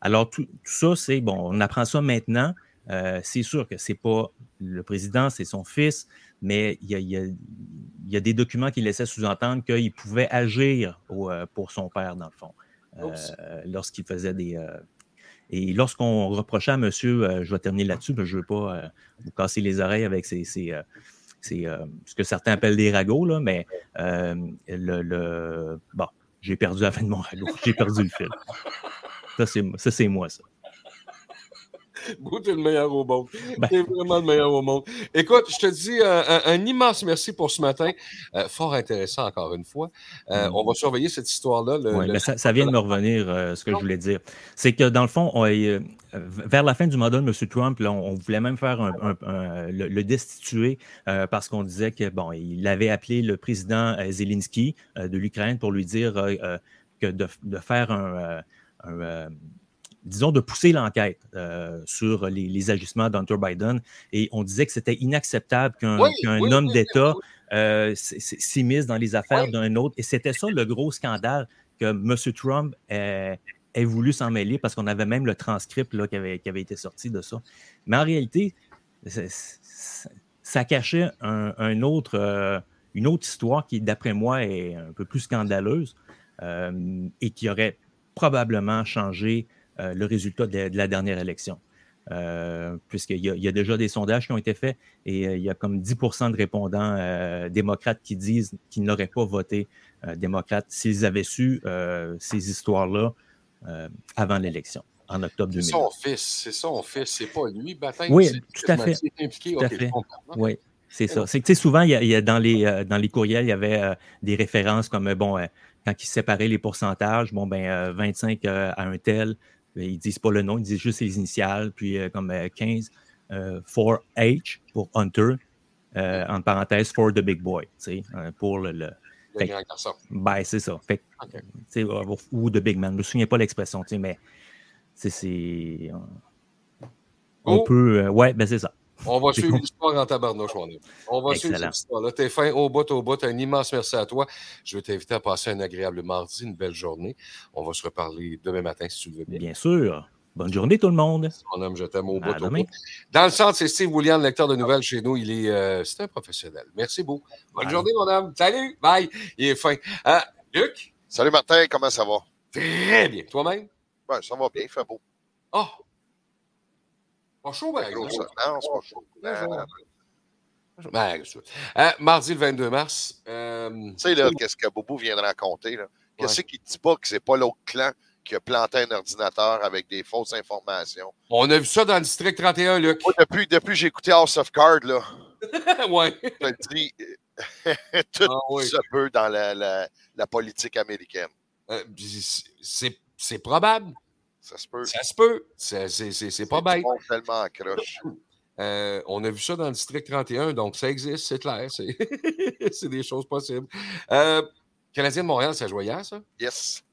alors, tout, tout ça, c'est bon, on apprend ça maintenant. Euh, c'est sûr que c'est pas le président, c'est son fils, mais il y a, il y a- il y a des documents qui laissaient sous-entendre qu'il pouvait agir au, euh, pour son père, dans le fond, euh, lorsqu'il faisait des. euh, et lorsqu'on reprochait à monsieur, je vais terminer là-dessus, mais je ne veux pas vous casser les oreilles avec ces, euh, ce que certains appellent des ragots, là, mais euh, le, le- Bon, j'ai perdu la fin de mon ragot, j'ai perdu le fil. Ça, c'est moi, ça. Beau, t'es le meilleur au monde. Ben. T'es vraiment le meilleur au monde. Écoute, je te dis euh, un, un immense merci pour ce matin. Euh, fort intéressant, encore une fois. Euh, Mm. On va surveiller cette histoire-là. le- le- ça, ça vient de me revenir, euh, ce que je voulais dire. C'est que dans le fond, on, vers la fin du mandat de M. Trump, là, on, on voulait même faire un- le, le destituer parce qu'on disait que bon, il avait appelé le président Zelensky de l'Ukraine pour lui dire que de, de faire un, un, disons, de pousser l'enquête euh, sur les, les agissements d'Hunter Biden. Et on disait que c'était inacceptable qu'un Oui, qu'un oui, homme oui, d'État euh, s'immisce dans les affaires d'un autre. Et c'était ça le gros scandale que M. Trump ait, ait voulu s'en mêler parce qu'on avait même le transcript là, qui, avait, qui avait été sorti de ça. Mais en réalité, ça cachait un, un autre, euh, une autre histoire qui, d'après moi, est un peu plus scandaleuse euh, et qui aurait probablement changé euh, le résultat de, de la dernière élection. Euh, Puisqu'il y, a- il y a déjà des sondages qui ont été faits et euh, il y a comme 10% de répondants démocrates qui disent qu'ils n'auraient pas voté démocrate s'ils avaient su ces histoires-là avant l'élection, en octobre C'est 2000. son fils, c'est son fils, c'est pas lui. Oui, c'est- tout à fait. c'est impliqué. Tout à fait. Oui, c'est C'est ça. C'est que tu sais, souvent, il y a, il y a dans, les, euh, dans les courriels, il y avait euh, des références comme bon, euh, quand ils séparaient les pourcentages, bon, ben, euh, 25 euh, à un tel, ils disent pas le nom, ils disent juste les initiales, puis euh, comme euh, 15 euh, for H pour Hunter, euh, entre parenthèses, for the big boy, tu sais, euh, pour le. le- Fait- ben, c'est ça. Fait que, Ok. tu sais, ou the big man, je me souviens pas l'expression, tu sais, mais c'est. On, on Oh. peut. euh, ouais, ben, c'est ça. On va suivre l'histoire en tabarnouche, mon ami. On va suivre cette histoire-là. T'es fin au bout, au bout. Un immense merci à toi. Je veux t'inviter à passer un agréable mardi, une belle journée. On va se reparler demain matin, si tu le veux bien. Bien sûr. Bonne journée, tout le monde. Mon homme, je t'aime au bout, au demain. bout. Dans le centre, c'est Steve William, lecteur de nouvelles chez nous. Il est, euh, c'est un professionnel. Merci beaucoup. Bonne Bye. journée, mon homme. Salut. Bye. Il est fin. Ah, Luc? Salut Martin, comment ça va? Très bien. Toi-même? Ben, ça va bien, il fait beau. Oh! Pas chaud, ben, Gros, ça. Non, c'est pas chaud. Ben, Non, non. Ben? Euh, mardi le 22 mars. euh, Tu sais, là, qu'est-ce que Bobo vient de raconter, là? Qu'est-ce qui ne dit pas que c'est pas l'autre clan qui a planté un ordinateur avec des fausses informations? on a vu ça dans le district 31, Luc. Moi, depuis, depuis que j'ai écouté House of Cards, là, <laughs> ouais. je te dis, <laughs> tout Ah oui. se peut dans la, la, la politique américaine. Euh, c'est probable. Ça se peut. Ça se peut. C'est, pas bête. monde tellement en croche. Euh, on a vu ça dans le district 31, donc ça existe, c'est clair. <laughs> C'est, des choses possibles. Euh, Canadien de Montréal, ça jouait hier, ça? Yes.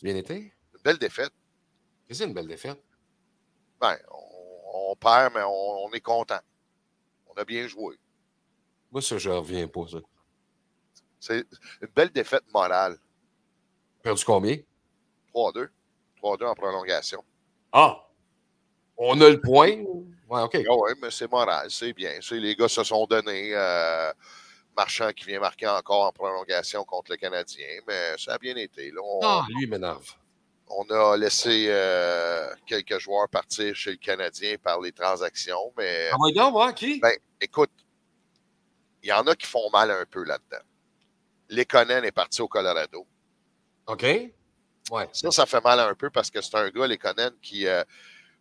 Bien été? Une belle défaite. C'est une belle défaite? Ben, on, on perd, mais on, on est content. On a bien joué. Moi, ça, je reviens pas, ça. C'est une belle défaite morale. Perdu combien? 3-2. 3-2 en prolongation. Ah! On a le point? Ouais, OK. Ah ouais, mais c'est moral, c'est bien. Les gars se sont donnés. euh, Marchand qui vient marquer encore en prolongation contre le Canadien, mais ça a bien été. Là, on, Ah, lui, m'énerve. on a laissé euh, quelques joueurs partir chez le Canadien par les transactions, mais Ah, donc, voir qui? ben, écoute, il y en a qui font mal un peu là-dedans. Lekonen est parti au Colorado. OK. Ouais. Ça, ça fait mal un peu parce que c'est un gars, Lekonen, qui euh,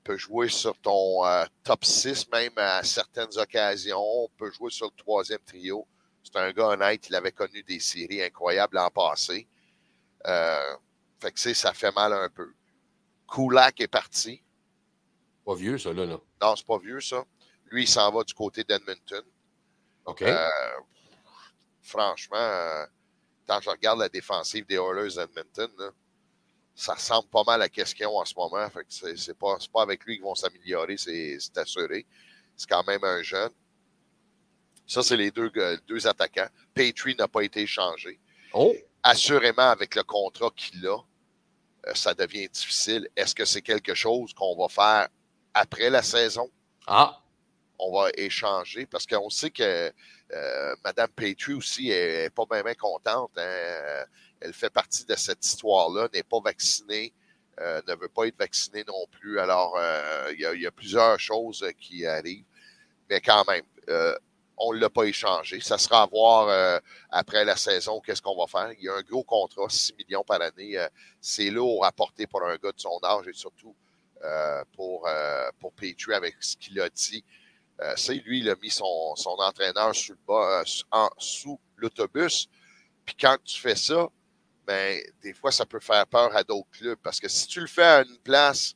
peut jouer sur ton euh, top 6 même à certaines occasions, peut jouer sur le troisième trio. C'est un gars honnête, il avait connu des séries incroyables l'an passé. Euh, fait que, ça fait mal un peu. Kulak est parti. Pas vieux, ça, là. là. Non, c'est pas vieux, ça. Lui, il s'en va du côté d'Edmonton. OK. Euh, franchement, quand je regarde la défensive des Oilers d'Edmonton, là, ça ressemble pas mal à ce qu'ils ont en ce moment. Fait que c'est, pas, c'est pas avec lui qu'ils vont s'améliorer, c'est, assuré. C'est quand même un jeune. Ça, c'est les deux, deux attaquants. Petrie n'a pas été échangé. oh! Assurément, avec le contrat qu'il a, euh, ça devient difficile. Est-ce que c'est quelque chose qu'on va faire après la saison? Ah! on va échanger parce qu'on sait que euh, Mme Petrie aussi est, est pas bien contente. hein. Elle fait partie de cette histoire-là, n'est pas vaccinée, euh, ne veut pas être vaccinée non plus. Alors, euh, il y, a- plusieurs choses qui arrivent, mais quand même, euh, on ne l'a pas échangé. Ça sera à voir après la saison qu'est-ce qu'on va faire. Il y a un gros contrat, 6 millions par année. C'est lourd à porter pour un gars de son âge et surtout pour, pour avec ce qu'il a dit. C'est lui, il a mis son, son entraîneur en- sous l'autobus. Puis quand tu fais ça, ben, des fois, ça peut faire peur à d'autres clubs. Parce que si tu le fais à une place,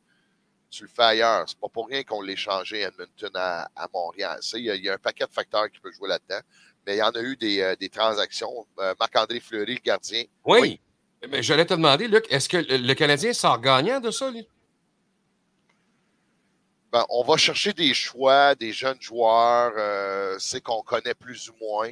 tu le fais ailleurs. C'est pas pour rien qu'on l'ait changé à Edmonton à, à Montréal. Il y, a, il y a un paquet de facteurs qui peuvent jouer là-dedans. Mais il y en a eu des, euh, des transactions. Euh, Marc-André Fleury, le gardien, Oui. Oui. Mais j'allais te demander, Luc, est-ce que le le Canadien sort gagnant de ça, lui? ben, on va chercher des choix, des jeunes joueurs, euh, c'est qu'on connaît plus ou moins.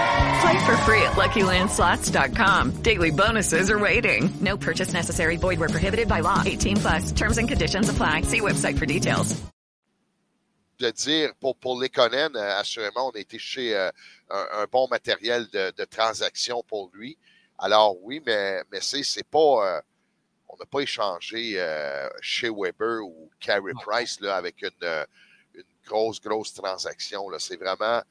Play for free at LuckyLandSlots.com. Daily bonuses are waiting. No purchase necessary. Void where prohibited by law. 18 plus. Terms and conditions apply. See website for details. de dire pour, pour Lekonen, euh, assurément, on a été chez euh, un, un bon matériel de, de transaction pour lui. Alors oui, mais, mais c'est, c'est pas. euh, on n'a pas échangé euh, chez Weber ou Carey Price là, avec une, une grosse, grosse transaction. Là. C'est vraiment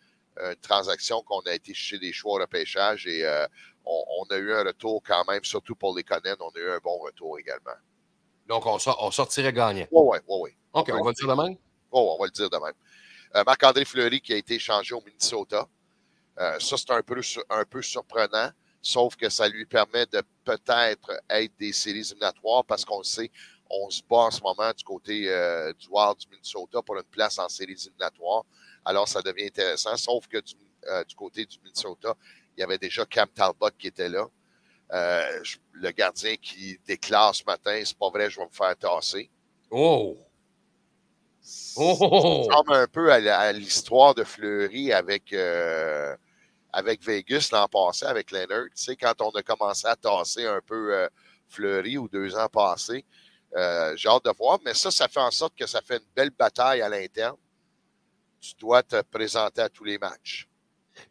une transaction qu'on a été chez des choix de repêchage et euh, on, on a eu un retour quand même, surtout pour Lekonen, on a eu un bon retour également. Donc, on, sort- on sortirait gagnant. Oui, oui, oui, oui. OK, on va le dire de même? Oh, on va le dire de même. Euh, Marc-André Fleury qui a été échangé au Minnesota. Euh, ça, c'est un peu, un peu surprenant. sauf que ça lui permet de peut-être être des séries éliminatoires parce qu'on le sait, on se bat en ce moment du côté euh, du Wild du Minnesota pour une place en séries éliminatoires. Alors, ça devient intéressant, sauf que du, euh, du côté du Minnesota, il y avait déjà Cam Talbot qui était là. Euh, je- le gardien qui déclare ce matin, c'est pas vrai, je vais me faire tasser. Oh! Oh! Ça ressemble un peu à, l'histoire de Fleury avec, euh, avec Vegas l'an passé, avec Leonard. Tu sais, quand on a commencé à tasser un peu euh, Fleury ou deux ans passés, j'ai hâte de voir, mais ça, ça fait en sorte que ça fait une belle bataille à l'interne. Tu dois te présenter à tous les matchs.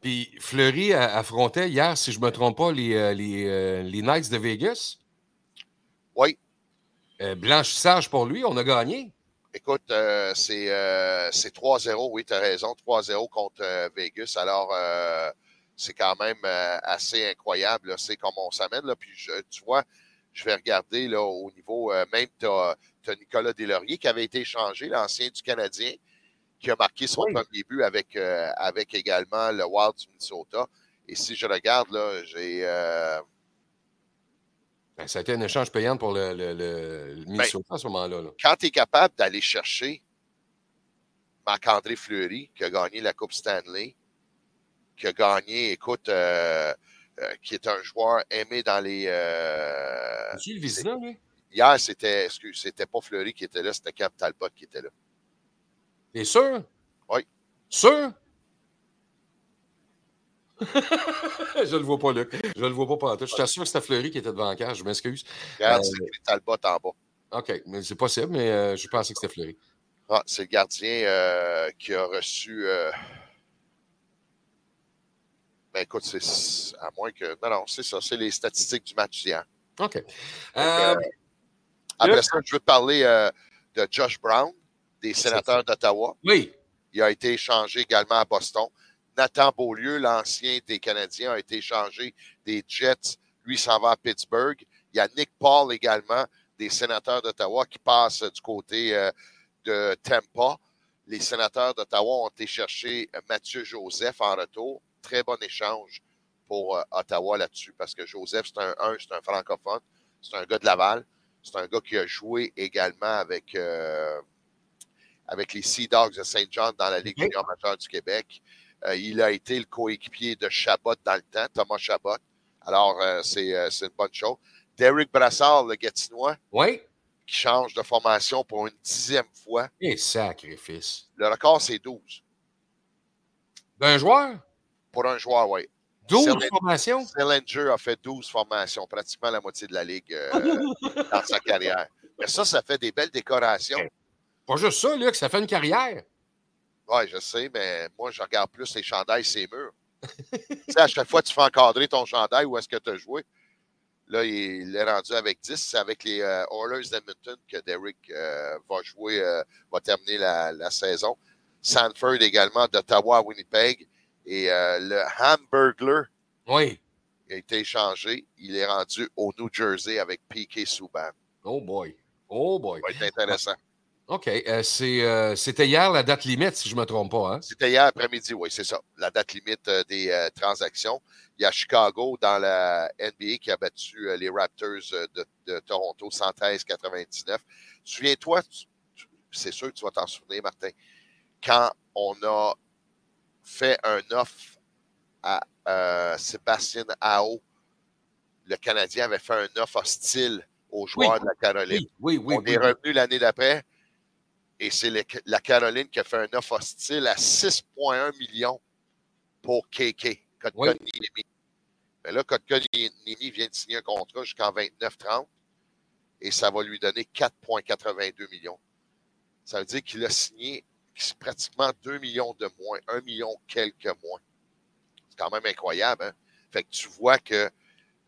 Puis Fleury affrontait hier, si je ne me trompe pas, les, euh, les, euh, les Knights de Vegas. Oui. Euh, blanchissage pour lui, on a gagné. Écoute, euh, c'est euh, c'est 3-0, oui, tu as raison, 3-0 contre Vegas. Alors, c'est quand même assez incroyable. C'est comme on s'amène. Là. Puis, je- tu vois, je vais regarder là, au niveau, même tu as, Nicolas Deslauriers qui avait été échangé, l'ancien du Canadien, qui a marqué son Oui. premier but avec, euh, avec également le Wild du Minnesota. Et si je regarde, là, j'ai... euh, Ben, ça a été un échange payant pour le, le, le- le Minnesota à ce moment-là. là. quand tu es capable d'aller chercher Marc-André Fleury, qui a gagné la Coupe Stanley, qui a gagné, écoute, euh, euh, qui est un joueur aimé dans les. euh, le Vizina, lui? hier, c'était, excuse, c'était pas Fleury qui était là, c'était Cam Talbot qui était là. T'es sûr? Oui. Sûr? <laughs> je le vois pas, Luc. Je le vois pas pantoute. Je t'assure que c'était Fleury qui était devant la cage. Je m'excuse. Regarde, Euh, c'est écrit Talbot en bas. OK, mais c'est possible, mais euh, je pensais que c'était Fleury. Ah, c'est le gardien euh, qui a reçu. euh, Ben écoute, c'est à moins que. Non, non, c'est ça, c'est les statistiques du match d'hier. OK. Donc, Euh, euh, après ça, je veux te parler euh, de Josh Brown, des sénateurs d'Ottawa. oui. Il a été échangé également à Boston. Nathan Beaulieu, l'ancien des Canadiens, a été échangé des Jets. Lui s'en va à Pittsburgh. Il y a Nick Paul également, des sénateurs d'Ottawa, qui passe du côté euh, de Tampa. Les sénateurs d'Ottawa ont été chercher Mathieu Joseph en retour. Très bon échange pour euh, Ottawa là-dessus, parce que Joseph, c'est un, un, c'est un francophone. C'est un gars de Laval. C'est un gars qui a joué également avec, euh, avec les Sea Dogs de Saint John dans la Ligue Ok. junior majeure du Québec. Euh, il a été le coéquipier de Chabot dans le temps, Thomas Chabot. Alors, euh, c'est euh, c'est une bonne chose. Derek Brassard, le Gatinois, Oui. qui change de formation pour une dixième fois. Et sacrifice. Le record, c'est 12. D'un joueur? Pour un joueur, oui. 12 Salinger- formations? Salinger a fait 12 formations, pratiquement la moitié de la Ligue <laughs> dans sa carrière. Mais ça, ça fait des belles décorations. Pas juste ça, Luc, ça fait une carrière. Oui, je sais, mais moi, je regarde plus les chandails, ces murs. <laughs> tu sais, à chaque fois tu fais encadrer ton chandail, où est-ce que tu as joué? Là, il est rendu avec 10. C'est avec les euh, Oilers d'Edmonton que Derek euh, va jouer, euh, va terminer la, la saison. Sanford également d'Ottawa à Winnipeg. Et euh, le Hamburglar Oui. a été échangé. Il est rendu au New Jersey avec P.K. Subban. Oh boy. Oh boy. Ça va être intéressant. OK. euh, c'est, euh, c'était hier la date limite, si je ne me trompe pas. Hein? C'était hier après-midi, oui, c'est ça. La date limite euh, des transactions. Il y a Chicago dans la NBA qui a battu les Raptors de, de Toronto 113-99. Souviens-toi, tu- tu- c'est sûr que tu vas t'en souvenir, Martin, quand on a fait un offre à Sébastien Ao, le Canadien avait fait un offre hostile aux joueurs Oui. de la Caroline. Oui, oui, oui. on oui, est revenu l'année d'après et c'est la Caroline qui a fait un offre hostile à 6,1 millions pour KK, Kotkaniemi. Mais là, Kotkaniemi vient de signer un contrat jusqu'en 29-30 et ça va lui donner 4,82 millions. Ça veut dire qu'il a signé pratiquement 2 millions de moins, 1 million quelques moins. C'est quand même incroyable. Hein? Fait que tu vois que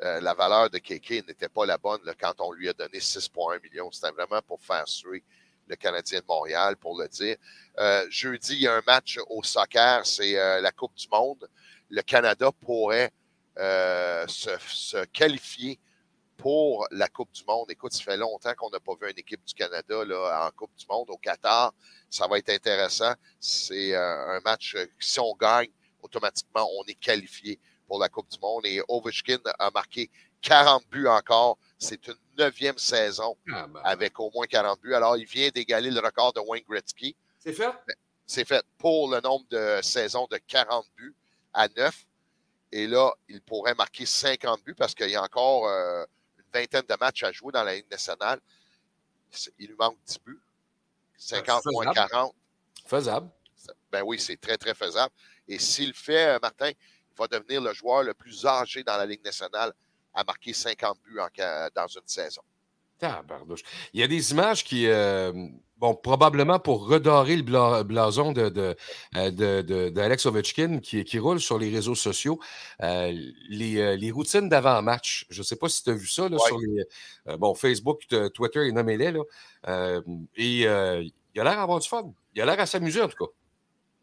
euh, la valeur de KK n'était pas la bonne là, quand on lui a donné 6,1 millions. C'était vraiment pour faire suer le Canadien de Montréal, pour le dire. Euh, jeudi, il y a un match au soccer, c'est euh, la Coupe du Monde. Le Canada pourrait euh, se, qualifier pour la Coupe du Monde. Écoute, ça fait longtemps qu'on n'a pas vu une équipe du Canada là, en Coupe du Monde au Qatar. Ça va être intéressant. C'est un match, si on gagne, automatiquement, on est qualifié pour la Coupe du Monde. Et Ovechkin a marqué 40 buts encore. C'est une neuvième saison Ah, ben, avec au moins 40 buts. Alors, il vient d'égaler le record de Wayne Gretzky. C'est fait? C'est fait pour le nombre de saisons de 40 buts à 9. Et là, il pourrait marquer 50 buts parce qu'il y a encore euh, une vingtaine de matchs à jouer dans la Ligue nationale. Il lui manque 10 buts. 50 moins faisable. 40. Faisable. Ben oui, c'est très, très faisable. Et s'il le fait, euh, Martin, il va devenir le joueur le plus âgé dans la Ligue nationale à marquer 50 buts en dans une saison. Il y a des images qui, euh, bon, probablement pour redorer le bla- blason de, de, euh, de- de- d'Alex Ovechkin qui, qui roule sur les réseaux sociaux, euh, les, euh, les routines d'avant-match. Je ne sais pas si tu as vu ça là, Ouais. sur les, euh, bon, Facebook, Twitter et nommez-les. Euh, et euh, il a l'air d'avoir du fun. Il a l'air à s'amuser en tout cas.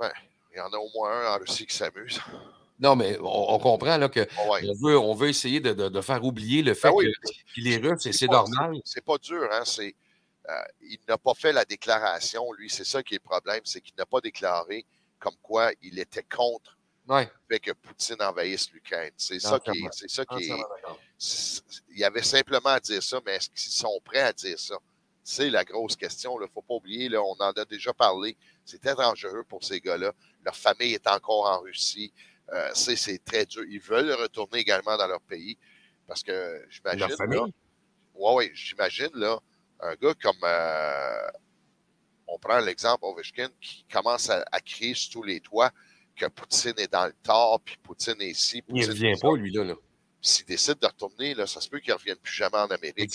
Ouais, il y en a au moins un en Russie qui s'amuse. Non, mais on, on comprend là, que Ah ouais. on, veut, on veut essayer de, de- de faire oublier le fait Ben oui. que qu'il est russe et c'est normal. C'est pas dur, hein? C'est, euh, il n'a pas fait la déclaration, lui. C'est ça qui est le problème, c'est qu'il n'a pas déclaré comme quoi il était contre Ouais. le fait que Poutine envahisse l'Ukraine. C'est ça qui est. C'est ça qui est. Il y avait simplement à dire ça, mais est-ce qu'ils sont prêts à dire ça? C'est la grosse question. Il ne faut pas oublier, là, on en a déjà parlé. Très dangereux pour ces gars-là. Leur famille est encore en Russie. Euh, c'est, très dur. Ils veulent retourner également dans leur pays parce que j'imagine. Là, Ouais, oui, j'imagine, là, un gars comme. euh, on prend l'exemple Ovechkin qui commence à, à crier sur tous les toits que Poutine est dans le tort, puis Poutine est ici. Il ne Poutine revient pas, lui, là. là. S'il décide de retourner, là, ça se peut qu'il ne revienne plus jamais en Amérique.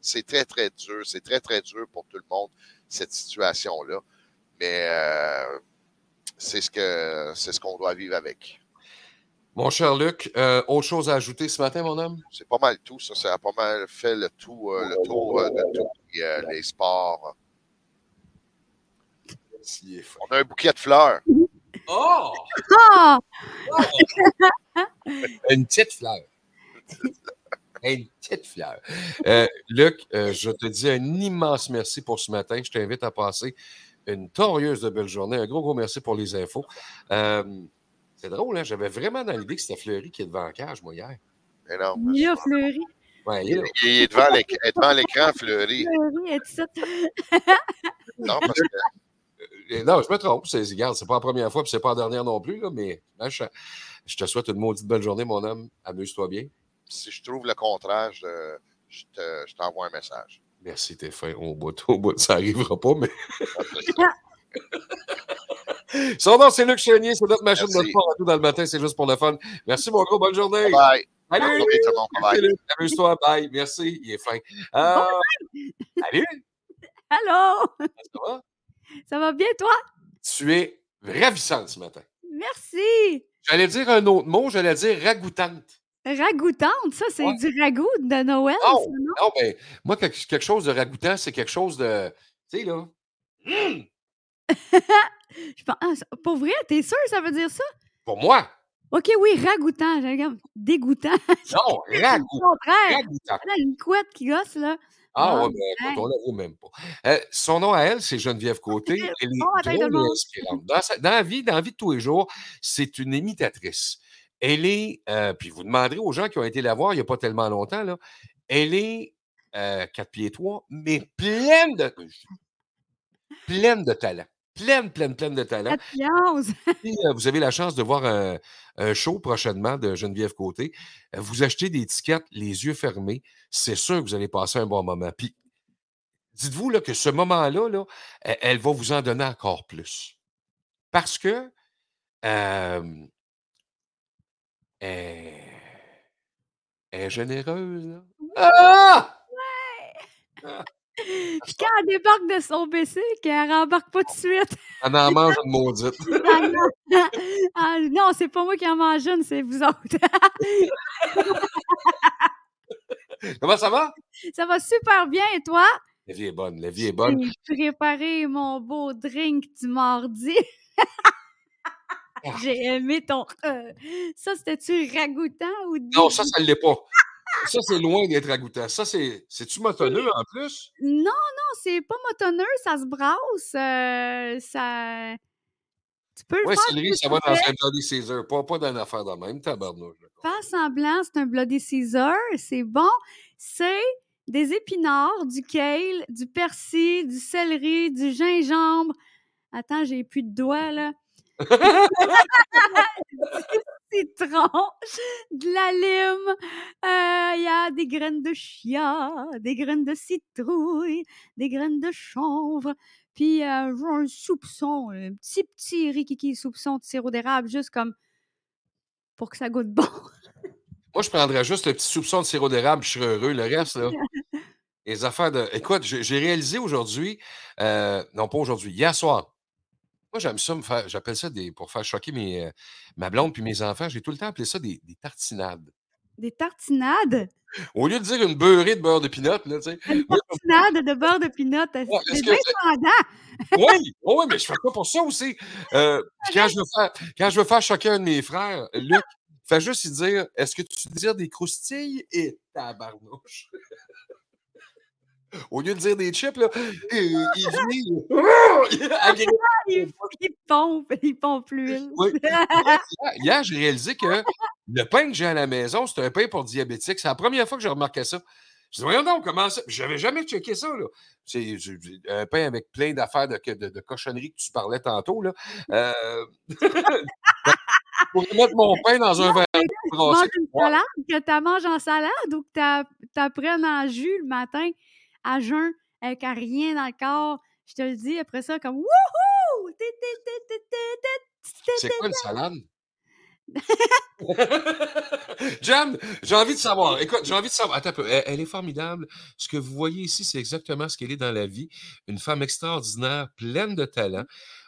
C'est très, très dur. C'est très, très dur pour tout le monde, cette situation-là. Mais euh, c'est ce que c'est ce qu'on doit vivre avec. Mon cher Luc, euh, autre chose à ajouter ce matin, mon homme? C'est pas mal tout, ça. Ça a pas mal fait le tout, euh, le tour euh, de tous les, euh, les sports. On a un bouquet de fleurs. Oh! Ah! Une petite fleur. Une petite fleur. Euh, Luc, euh, je te dis un immense merci pour ce matin. Je t'invite à passer une torieuse de belle journée. Un gros, gros merci pour les infos. Euh, c'est drôle, hein? J'avais vraiment dans l'idée que c'était Fleury qui est devant la cage, moi, hier. Mais non. Il a fleuri. Ouais, il est. Il est devant l'éc- est devant l'écran, Fleury. Fleury, ça. Non, parce que Euh, Non, je me trompe. C'est, regarde, c'est pas la première fois, puis c'est pas la dernière non plus, là, mais je, je te souhaite une maudite belle journée, mon homme. Amuse-toi bien. si je trouve le contraire, je, je te- je t'envoie un message. Merci, t'es fin. Au bout, <laughs> au bout, ça n'arrivera pas, mais. <laughs> Son nom, c'est Luc Chenier, c'est notre machine de sport à tout dans le matin, c'est juste pour le fun. Merci, mon gros, bonne journée. Bye. Salut! Bonne journée, tout le monde. Bye. Merci, Luc. Amuse-toi, bye. Merci, il est fin. Euh, salut! <laughs> Allô? Ça va? Ça va bien, toi? Tu es ravissante ce matin. Merci. J'allais dire un autre mot, j'allais dire ragoûtante. Ragoûtante, ça, c'est Ouais. du ragoût de Noël, Non, ça, non? non, mais moi, quelque, chose de ragoûtant, c'est quelque chose de. Tu sais, là. Hum! <laughs> Je pense- ah, pour vrai, t'es sûr ça veut dire ça? Pour moi, OK, oui, ragoûtant. Comme dégoûtant. <laughs> non, ragoût. Au contraire. Ragoûtant. Là, une couette qui gosse, là. Ah, Bon, ouais, hey. on l'avoue même pas. Euh, son nom à elle, c'est Geneviève Côté. Elle est drôle inspirante. Dans, sa- dans la vie, dans la vie de tous les jours, c'est une imitatrice. Elle est, euh, puis vous demanderez aux gens qui ont été la voir il n'y a pas tellement longtemps, là, elle est euh, quatre pieds trois, mais pleine de, <laughs> pleine de talent. Pleine, pleine, pleine de talent. Si <laughs> euh, vous avez la chance de voir un, un show prochainement de Geneviève Côté, euh, vous achetez des tickets les yeux fermés, c'est sûr que vous allez passer un bon moment. Puis, dites-vous là, que ce moment-là, là, elle, elle va vous en donner encore plus. Parce que euh, elle, elle est généreuse. Là. Ah! <laughs> Puis quand elle débarque de son PC, qu'elle rembarque pas tout de suite. <laughs> Elle en mange une maudite. <laughs> Ah non, Ah, non c'est pas moi qui en mange une, c'est vous autres. Comment ça va? ça va super bien, et toi? La vie est bonne, la vie est bonne. J'ai préparé mon beau drink du mardi. J'ai aimé ton. euh, ça, c'était-tu ragoûtant ou Non, ça, ça ne l'est pas. Ça, c'est loin d'être ragoûtant. Ça, c'est. C'est-tu motonneux en plus? Non, non, c'est pas motonneux, ça se brasse. euh, ça. Tu peux le Ouais, faire. céleri, plus ça va dans un Bloody Caesar. Pas, pas dans une affaire de même, tabarnouche. Faire semblant, c'est un Bloody Caesar, c'est bon. C'est des épinards, du kale, du persil, du céleri, du gingembre. Attends, j'ai plus de doigts, là. <laughs> citron, de la lime, euh, il y a des graines de chia, des graines de citrouille, des graines de chanvre, puis euh, un soupçon, un petit, petit rikiki soupçon de sirop d'érable, juste comme pour que ça goûte bon. <laughs> Moi, je prendrais juste le petit soupçon de sirop d'érable, je serais heureux. Le reste, là, <laughs> les affaires de. Écoute, j'ai j'ai réalisé aujourd'hui, euh, non pas aujourd'hui, hier soir. Moi, j'aime ça me faire, j'appelle ça des, pour faire choquer mes, euh, ma blonde puis mes enfants, j'ai tout le temps appelé ça des, des tartinades. Des tartinades? Au lieu de dire une beurrée de beurre de pinot, là, tu sais. Une tartinade de beurre de pinot. C'est bien. Oui, oui, mais je fais ça pour ça aussi. Euh, <laughs> quand, je veux faire, quand je veux faire choquer un de mes frères, Luc, fais juste lui dire Est-ce que tu désires des croustilles et tabarnouche? Au lieu de dire des chips, là, il dit agréable. il, il <laughs> pompe, il pompe l'huile. Oui. <laughs> Hier, j'ai réalisé que le pain que j'ai à la maison, c'est un pain pour diabétiques. C'est la première fois que j'ai remarqué ça. Je dis, voyons donc, comment ça? J'avais jamais checké ça, là. C'est un pain avec plein d'affaires de, de, de cochonneries que tu parlais tantôt, là. Euh... <laughs> pourrais mettre mon pain dans un verre Tu manges une salade, que tu manges en salade ou que tu prennes en jus le matin à jeun avec rien dans le corps. Je te le dis après ça, comme wouhou! C'est quoi une salade? <laughs> Jam, j'ai envie de savoir. Écoute, j'ai envie de savoir. Attends un peu. Elle, elle est formidable. Ce que vous voyez ici, c'est exactement ce qu'elle est dans la vie. Une femme extraordinaire, pleine de talent.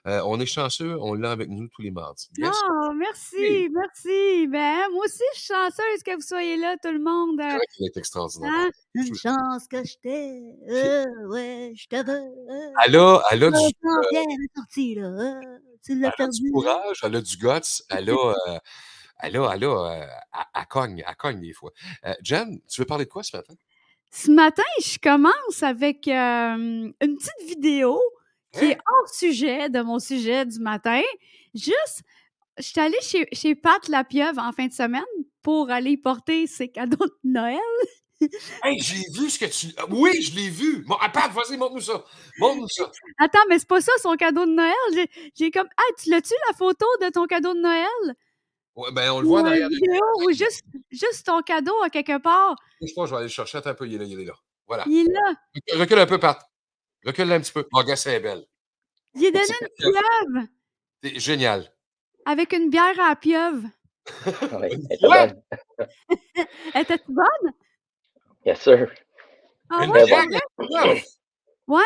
Euh, on est chanceux, on l'a avec nous tous les mardis. Oh, merci, merci. Ben, moi aussi, je suis chanceuse que vous soyez là, tout le monde. C'est euh, vrai qu'il est extraordinaire. hein? Une chance que je t'ai. euh, ouais, je te veux. euh. Elle a, elle a du, Oh, Jean-Pierre est sorti, là. euh, tu l'as elle a du courage, elle a du guts, elle a, <laughs> euh, elle a, elle a, euh, elle, elle cogne, elle cogne des fois. Euh, Jen, tu veux parler de quoi ce matin? Ce matin, je commence avec euh, une petite vidéo qui est hors sujet de mon sujet du matin. Juste, je suis allée chez, chez Pat Lapieuvre en fin de semaine pour aller porter ses cadeaux de Noël. <laughs> Hey, j'ai vu ce que tu. ah, Oui, je l'ai vu. Bon, attends, vas-y, montre-nous ça. Montre-nous ça. Attends, mais c'est pas ça son cadeau de Noël. J'ai- J'ai comme, ah, tu l'as-tu la photo de ton cadeau de Noël? Ouais, ben, on le voit derrière. vidéo ou juste, juste ton cadeau à quelque part. Je pense que je vais aller le chercher. Attends un peu, il est là, il est là. Voilà. Il est là. Recule- un peu, Pat. Recule un petit peu. Oh, regarde, c'est belle. Il est donné une pieuvre C'est génial. Avec une bière à la pieuvre. Oui, elle était Ouais. bonne. <laughs> Était-tu bonne? Bien sûr. Ah Une ouais, pieuvre. <laughs> Ouais.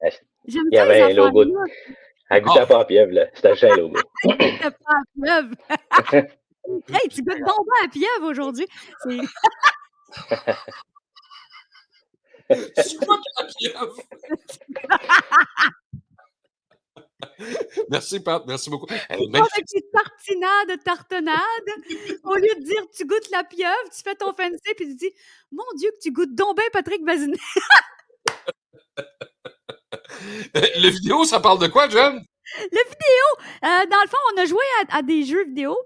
Elle- J'aime Il y avait un logo. de-. Elle goûtait Ah. pas à pieuvre, là. C'était un logo. <laughs> C'était pas à pieuvre. hey, tu goûtes pas à pieuvre aujourd'hui. C'est quoi que la pieuvre? <laughs> Merci, Pat. Merci beaucoup. Avec des tartinades. Au lieu de dire tu goûtes la pieuvre, tu fais ton fancy puis tu dis Mon Dieu, que tu goûtes donc bien Patrick Bazinet. <laughs> <laughs> Le vidéo, ça parle de quoi, Jen? La vidéo, euh, dans le fond, on a joué à, à des jeux vidéo.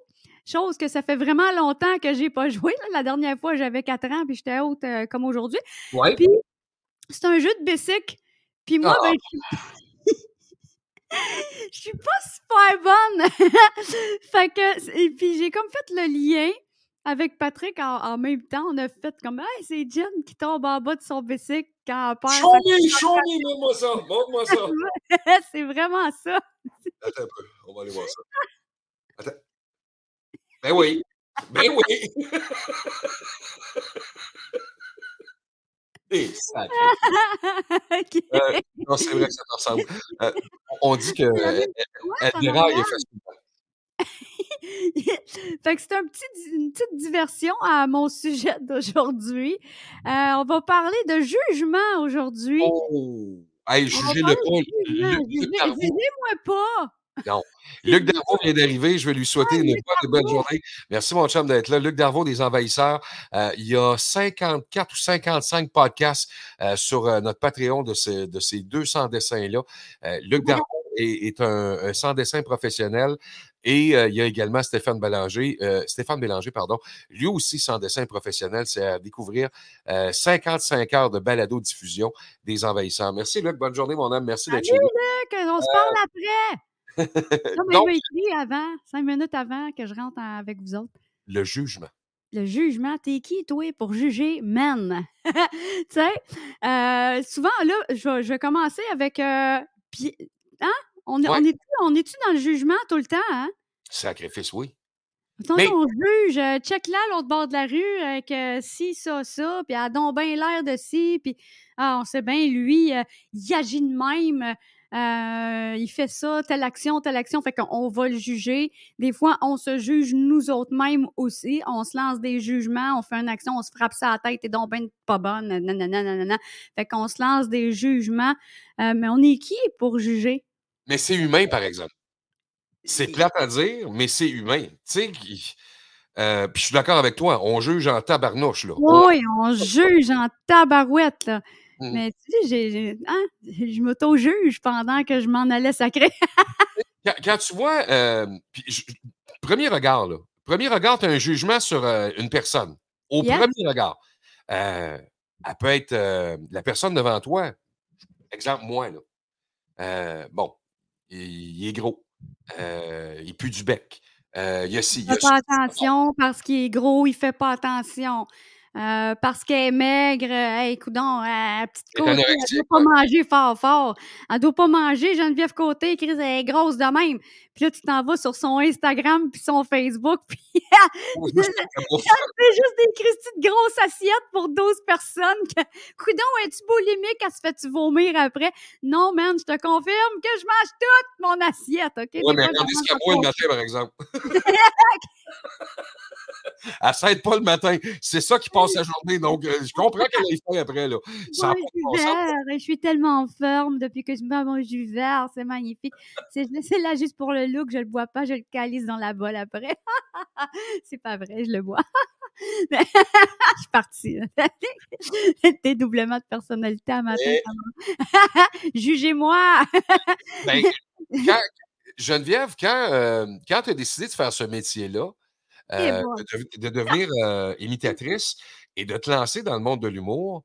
Chose que ça fait vraiment longtemps que j'ai pas joué. là. La dernière fois, j'avais 4 ans puis j'étais haute euh, comme aujourd'hui. Ouais. Puis c'est un jeu de bicycle. Puis moi, ben, je suis- pas super bonne. <laughs> fait que, et puis j'ai comme fait le lien avec Patrick en, en même temps. On a fait comme, hey, c'est Jen qui tombe en bas de son bicycle quand elle perd. sa- Show me, show me, montre-moi ça. Montre-moi ça. <laughs> c'est vraiment ça. Attends un peu. On va aller voir ça. Attends. Ben oui. Ben oui. <laughs> Et sacré. <laughs> Ok. Euh, non, c'est vrai que ça te ressemble. Euh, on dit que euh, elle ça déraille facilement. <laughs> fait que c'est un petit, une petite diversion à mon sujet <laughs> d'aujourd'hui. Euh, on va parler de jugement aujourd'hui. Oh! Hey, jugez-le pas. Jugez-moi pas. Non. <laughs> Luc Darvaux vient d'arriver. Je vais lui souhaiter une bonne, bonne journée. Merci, mon chum, d'être là. Luc Darvaux, des Envahisseurs. Euh, il y a 54 ou 55 podcasts euh, sur euh, notre Patreon de, ces- de ces 200 dessins-là. Luc Darvaux, est, est un, un sans-dessin professionnel. Et euh, il y a également Stéphane Bélanger, euh, Stéphane Bélanger, pardon, lui aussi sans dessin professionnel, c'est à découvrir euh, 55 heures de balado-diffusion des envahisseurs. Merci Luc, bonne journée mon homme, merci d'être Salut, chez nous. Luc! On se parle après! <laughs> Comme il Donc, m'a écrit avant, cinq minutes avant que je rentre en- avec vous autres. le jugement. Le jugement, t'es qui, toi, pour juger men? <laughs> tu sais, euh, souvent, là, je vais, je vais commencer avec. euh, hein? On, est- Ouais. on est-tu on est-tu dans le jugement tout le temps, hein? Sacrifice, oui. Quand Mais- on juge, euh, check là, l'autre bord de la rue, avec euh, ci, ça, ça, puis elle a donc bien l'air de ci, puis ah, on sait bien, lui, euh, il agit de même, euh, il fait ça, telle action, telle action, fait qu'on on va le juger. Des fois, on se juge nous autres mêmes aussi, on se lance des jugements, on fait une action, on se frappe ça à la tête, et donc ben pas bonne, nanana, nanana. Fait qu'on se lance des jugements, euh, mais on est qui pour juger? Mais c'est humain, par exemple. C'est plate à dire, mais c'est humain. Tu sais, euh, puis je suis d'accord avec toi, on juge en tabarnouche, là. Oui, on juge en tabarouette, là. Mhm. Mais tu sais, j'ai, j'ai- hein, je m'auto-juge pendant que je m'en allais sacrer. <laughs> Quand, quand tu vois, euh, je- premier regard, là, premier regard, tu as un jugement sur euh, une personne. Au Yes. premier regard, euh, elle peut être la personne devant toi. Exemple, moi, là. Bon, il, il est gros. Il pue du bec. Euh, il a il fait pas attention parce qu'il est gros, il fait pas attention. Euh, parce qu'elle est maigre, euh, hey, coudon, euh, petite côté, elle doit pas manger fort, fort. Elle doit pas manger, Geneviève Côté, Chris, elle est grosse de même. Puis là, tu t'en vas sur son Instagram puis son Facebook, <laughs> puis elle fait juste des Christy de grosses assiettes pour 12 personnes. Que, coudon, es-tu boulimique? Elle se fait-tu vomir après? Non, man, je te confirme que je mange toute mon assiette, OK? Ouais, mais pas boit le matin, par exemple. <laughs> Elle s'aide pas le matin. C'est ça qui passe la journée. Donc, euh, je comprends qu'elle ait faim après. Là. Ça bon je suis tellement en forme depuis que je bois mon jus vert, c'est magnifique. C'est là juste pour le look, je le bois pas, je le calise dans la bolle après. <laughs> c'est pas vrai, je le bois. <laughs> Je suis partie. <laughs> Dédoublement de personnalité à matin. Ça va. Jugez-moi. Ben, quand- Geneviève, quand, euh, quand tu as décidé de faire ce métier-là, euh, bon. de, dev- de devenir euh, imitatrice et de te lancer dans le monde de l'humour,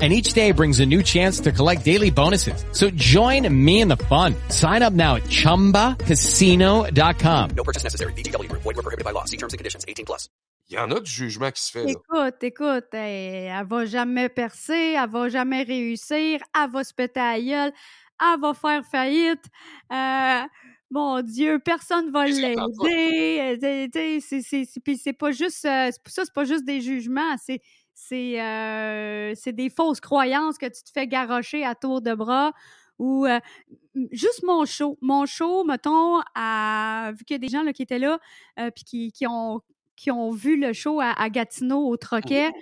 And each day brings a new chance to collect daily bonuses. So join me in the fun. Sign up now at chumbacasino.com. No purchase necessary. VGW Group. Void were prohibited by law. See terms and conditions. 18 plus. il y en a du jugement qui se fait. Là. Écoute, écoute, hey, elle va jamais percer, elle va jamais réussir, elle va se péter à la gueule, elle va faire faillite. Euh, mon Dieu, personne va l'aider. euh, tu sais, c'est- c'est- c'est- Puis c'est pas juste euh, ça, c'est pas juste des jugements, c'est c'est euh, c'est des fausses croyances que tu te fais garrocher à tour de bras ou euh, juste mon show. Mon show, mettons, à, vu qu'il y a des gens là, qui étaient là euh, puis qui, qui ont qui ont vu le show à, à Gatineau au Troquet,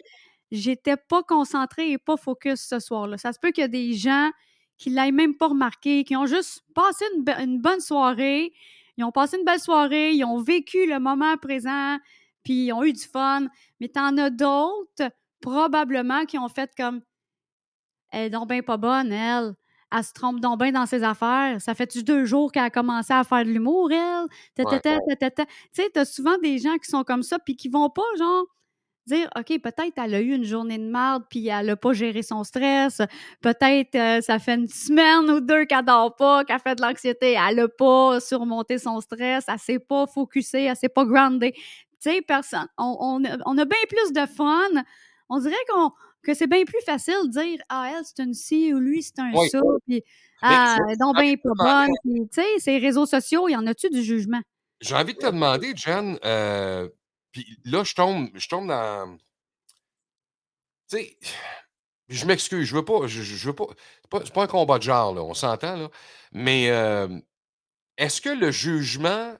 j'étais pas concentrée et pas focus ce soir-là. Ça se peut qu'il y a des gens qui l'aient même pas remarqué, qui ont juste passé une, une bonne soirée, ils ont passé une belle soirée, ils ont vécu le moment présent, puis ils ont eu du fun. Mais t'en as d'autres, probablement, qui ont fait comme Elle est donc ben pas bonne, elle. Elle se trompe donc bien dans ses affaires. Ça fait-tu deux jours qu'elle a commencé à faire de l'humour, elle? Tu sais, t'as souvent des gens qui sont comme ça, puis qui vont pas, genre, dire, OK, peut-être elle a eu une journée de merde, puis elle a pas géré son stress. Peut-être euh, ça fait une semaine ou deux qu'elle dort pas, qu'elle fait de l'anxiété. Elle a pas surmonté son stress. Elle s'est pas focusée, elle s'est pas groundée. Tu sais, personne. On, on a, on a bien plus de fun. On dirait qu'on que c'est bien plus facile de dire Ah, elle, c'est une ci ou lui, c'est un Oui. ça. Puis, ah, elle donc bien pas bonne. Puis, tu sais, ces réseaux sociaux, y en a-tu du jugement? J'ai envie de te demander, Jen, euh, puis là, je tombe, je tombe dans. Tu sais, je m'excuse, je veux pas. Je, je veux pas. C'est pas, pas un combat de genre, là, on s'entend, là. Mais euh, est-ce que le jugement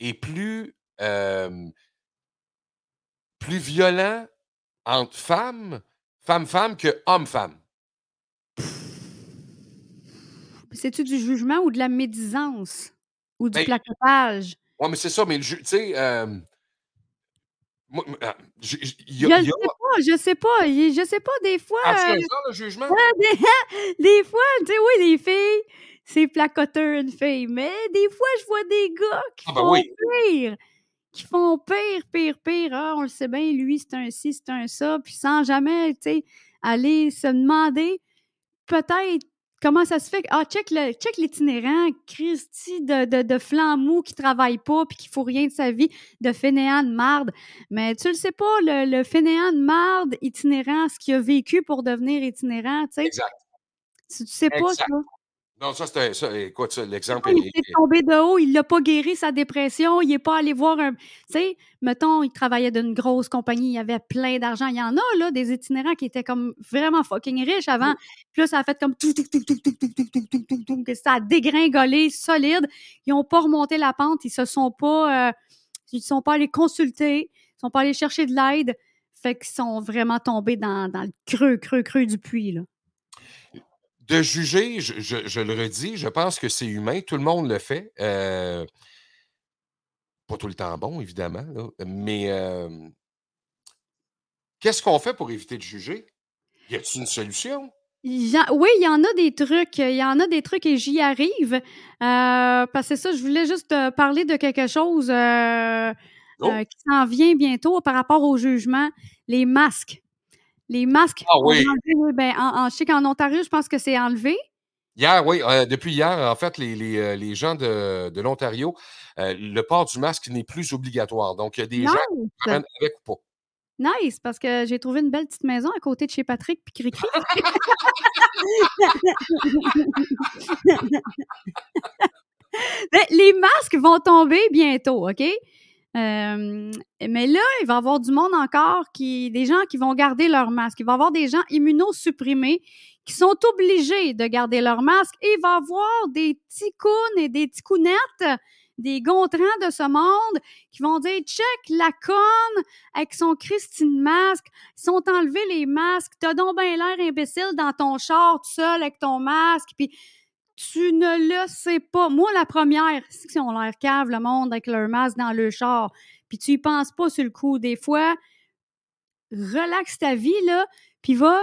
est plus. euh, plus violent entre femmes, femmes-femmes, que hommes-femmes? C'est-tu du jugement ou de la médisance? Ou du Ben, placotage? Ouais, mais c'est ça, mais tu sais. euh, ah, y Je a- y a- sais pas, je sais pas. Je sais pas, des fois. As-tu euh, raison, le jugement? ouais, <laughs> des, des fois, tu sais, oui, les filles, c'est placoteur une fille. Mais des fois, je vois des gars qui Ah, ben font oui. pire. Qui font pire, pire, pire. Ah, on le sait bien, lui, c'est un ci, c'est un ça. Puis sans jamais, tu sais, aller se demander peut-être comment ça se fait. Ah, check le- check l'itinérant, Christy de, de, de flanc mou qui travaille pas puis qui fout rien de sa vie, de fainéant de marde. Mais tu le sais pas, le, le fainéant de marde itinérant, ce qu'il a vécu pour devenir itinérant, tu sais. Exact. Tu, tu sais pas ça. Non, ça, c'est ça. Écoute, l'exemple Il est. est tombé de haut, il l'a pas guéri sa dépression, il est pas allé voir un. Tu sais, mettons, il travaillait d'une grosse compagnie, il avait plein d'argent. Il y en a, là, des itinérants qui étaient comme vraiment fucking riches avant. Puis là, ça a fait comme tout, tout, tout, tout, tout, tout, tout, tout, tout, tout, tout, que ça a dégringolé solide. Ils ont pas remonté la pente, ils se sont pas. euh, ils sont pas allés consulter, ils sont pas allés chercher de l'aide. Fait qu'ils sont vraiment tombés dans, dans le creux, creux, creux du puits, là. De juger, je, je- je le redis, je pense que c'est humain. Tout le monde le fait. euh, pas tout le temps bon, évidemment. là, mais euh, qu'est-ce qu'on fait pour éviter de juger? Y a-t-il une solution? Il y a- oui, il y en a des trucs. Il y en a des trucs et j'y arrive. Euh, parce que ça, je voulais juste te parler de quelque chose Oh. qui s'en vient bientôt par rapport au jugement. Les masques. Les masques. Ah oui. ben, en, en- je sais qu'en Ontario, je pense que c'est enlevé. Hier, oui, euh, depuis hier, en fait, les, les, euh, les gens de, de l'Ontario, euh, le port du masque n'est plus obligatoire. Donc, il y a des gens qui avec ou pas. Nice, parce que j'ai trouvé une belle petite maison à côté de chez Patrick puis Cricri. <laughs> <laughs> Ben, les masques vont tomber bientôt, OK? Euh, mais là, il va y avoir du monde encore qui. des gens qui vont garder leur masque. Il va y avoir des gens immunosupprimés qui sont obligés de garder leur masque et il va y avoir des petits counes et des petits counettes, des gontrants de ce monde qui vont dire check la conne avec son Christine masque. Ils sont enlevés les masques. T'as donc bien l'air imbécile dans ton char tout seul avec ton masque. Tu ne le sais pas. Moi, la première, c'est qu'ils ont l'air cave, le monde, avec leur masque dans le char. Puis tu y penses pas sur le coup. Des fois, relaxe ta vie, là, puis va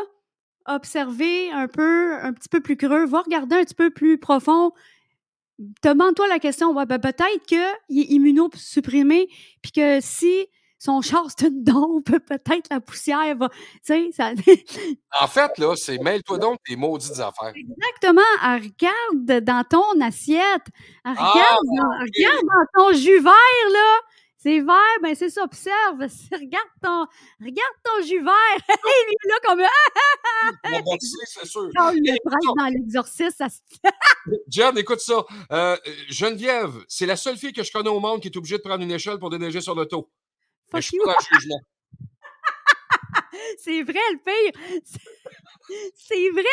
observer un peu, un petit peu plus creux, va regarder un petit peu plus profond. Demande-toi la question, ben, peut-être qu'il est immunosupprimé, puis que si son char, c'est une dompe, peut-être la poussière va... Tu sais, ça... <laughs> En fait, là, c'est mêle-toi donc tes maudites affaires. Exactement. Elle regarde dans ton assiette. Elle Ah, regarde, dans, regarde dans ton jus vert, là. C'est vert, ben c'est ça, observe. <laughs> Regarde ton, regarde ton jus vert. <laughs> Et lui, là, comme... On va c'est sûr. Quand le prêtre dans ça se... Jen, écoute ça. Euh, Geneviève, c'est la seule fille que je connais au monde qui est obligée de prendre une échelle pour déneiger sur l'auto. Je suis dans le jugement. C'est vrai, le pire. C'est- vrai.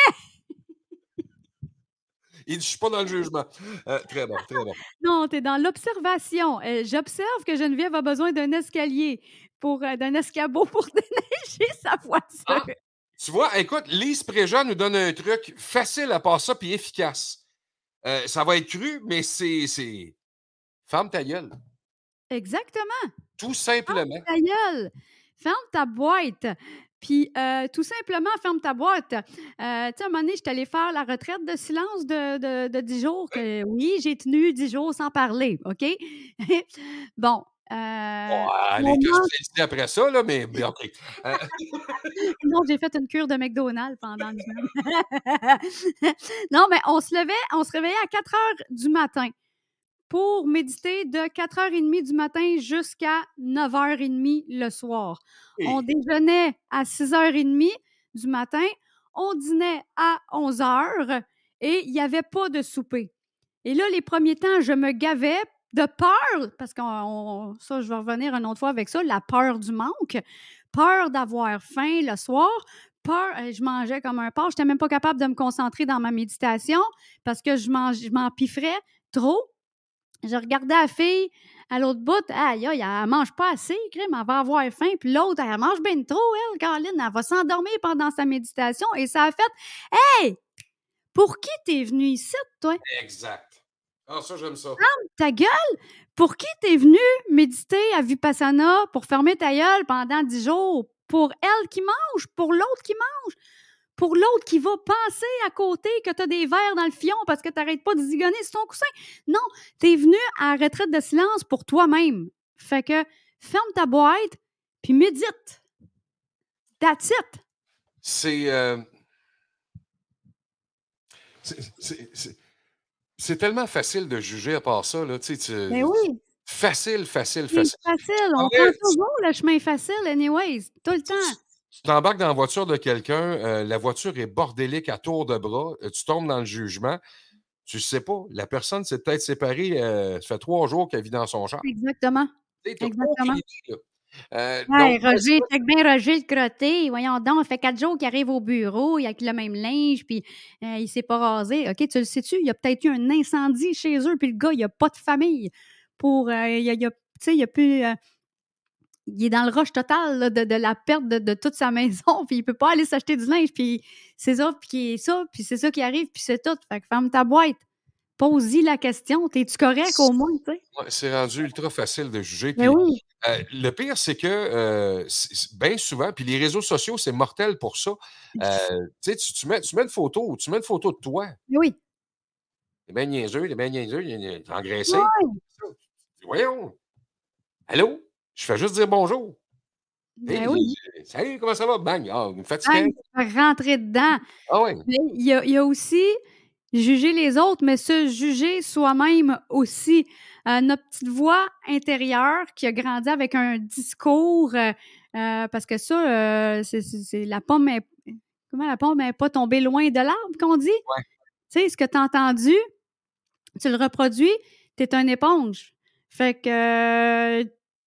Il dit, je suis pas dans le jugement. Euh, très bon, très bon. Non, tu es dans l'observation. Euh, J'observe que Geneviève a besoin d'un escalier, pour euh, d'un escabeau <laughs> pour déneiger sa voiture. Tu vois, écoute, Lise Préjean nous donne un truc facile à part ça puis efficace. Ça va être cru, mais c'est. c'est... Ferme ta gueule. Exactement. Tout simplement. ta gueule. Ferme ta boîte. Puis, euh, tout simplement, ferme ta boîte. Euh, tu sais, à un moment donné, je suis allée faire la retraite de silence de, de, de 10 jours. Que, oui, j'ai tenu 10 jours sans parler, OK? <laughs> bon. Euh, mon les que après ça, là, mais, mais OK. Euh, <laughs> non, j'ai fait une cure de McDonald's pendant une <laughs> semaine. non, mais on se levait, on se réveillait à 4 heures du matin pour méditer de 4h30 du matin jusqu'à 9h30 le soir. On déjeunait à 6h30 du matin, on dînait à 11h et il n'y avait pas de souper. Et là, les premiers temps, je me gavais de peur, parce que ça, je vais revenir une autre fois avec ça, la peur du manque, peur d'avoir faim le soir, peur, euh, je mangeais comme un porc, je n'étais même pas capable de me concentrer dans ma méditation parce que je mange- je m'empiffrais trop. Je regardais la fille à l'autre bout, aïe, aïe, elle mange pas assez, crime, elle va avoir faim. Puis l'autre, elle mange bien trop, elle, Caroline, elle va s'endormir pendant sa méditation. Et ça a fait, hey, pour qui t'es venu ici, toi? Exact. Ah, ça, j'aime ça. Ferme ta gueule! Pour qui t'es venu méditer à Vipassana pour fermer ta gueule pendant dix jours? Pour elle qui mange? Pour l'autre qui mange? Pour l'autre qui va penser à côté que tu as des verres dans le fion parce que tu n'arrêtes pas de zigonner sur ton coussin? Non, t'es venu à la retraite de silence pour toi-même. Fait que ferme ta boîte puis médite. That's it. C'est. euh, c'est- tellement facile de juger à part ça, là. Tu sais, tu- Mais oui. Facile, facile, facile. facile. On Ouais, prend tu- toujours le chemin facile, anyways, tout le temps. Tu t'embarques dans la voiture de quelqu'un, euh, la voiture est bordélique à tour de bras, euh, tu tombes dans le jugement. Tu sais pas, la personne s'est peut-être séparée, euh, ça fait trois jours qu'elle vit dans son char. Exactement. Tu sais, t'as Exactement. idée. Euh, donc, Roger, check bien Roger le crotté. Voyons donc, ça fait quatre jours qu'il arrive au bureau, il a le même linge, puis il s'est pas rasé. OK, tu le sais-tu? Il y a peut-être eu un incendie chez eux, puis le gars, il a pas de famille. Pour, il y a, il y a plus... euh, il est dans le rush total là, de, de la perte de, de toute sa <laughs> maison, puis il peut pas aller s'acheter du linge, puis c'est ça, puis ça, puis c'est ça qui arrive, puis c'est tout. Fait que ferme ta boîte. Pose-y la question. T'es-tu correct au moins, tu sais? c'est rendu ultra facile de juger. Mais puis, oui. euh, le pire, c'est que bien souvent, puis les réseaux sociaux, c'est mortel pour ça. Euh, tu sais, tu, mets, tu mets une photo, tu mets une photo de toi. Mais oui. C'est bien niaiseux, c'est bien niaiseux, il est engraissé. Ouais. Voyons. Allô? Je fais juste dire bonjour. Ben Hey, oui. Salut, comment ça va? Bang! Ah, vous me fatiguez? Bang, rentrer dedans. Ah. Mais il y, a, il y a aussi juger les autres, mais se juger soi-même aussi. Euh, notre petite voix intérieure qui a grandi avec un discours, euh, euh, parce que ça, c'est- la pomme est, comment la pomme n'est pas tombée loin de l'arbre, qu'on dit? Tu sais, ce que tu as entendu, tu le reproduis, tu es un éponge. Fait que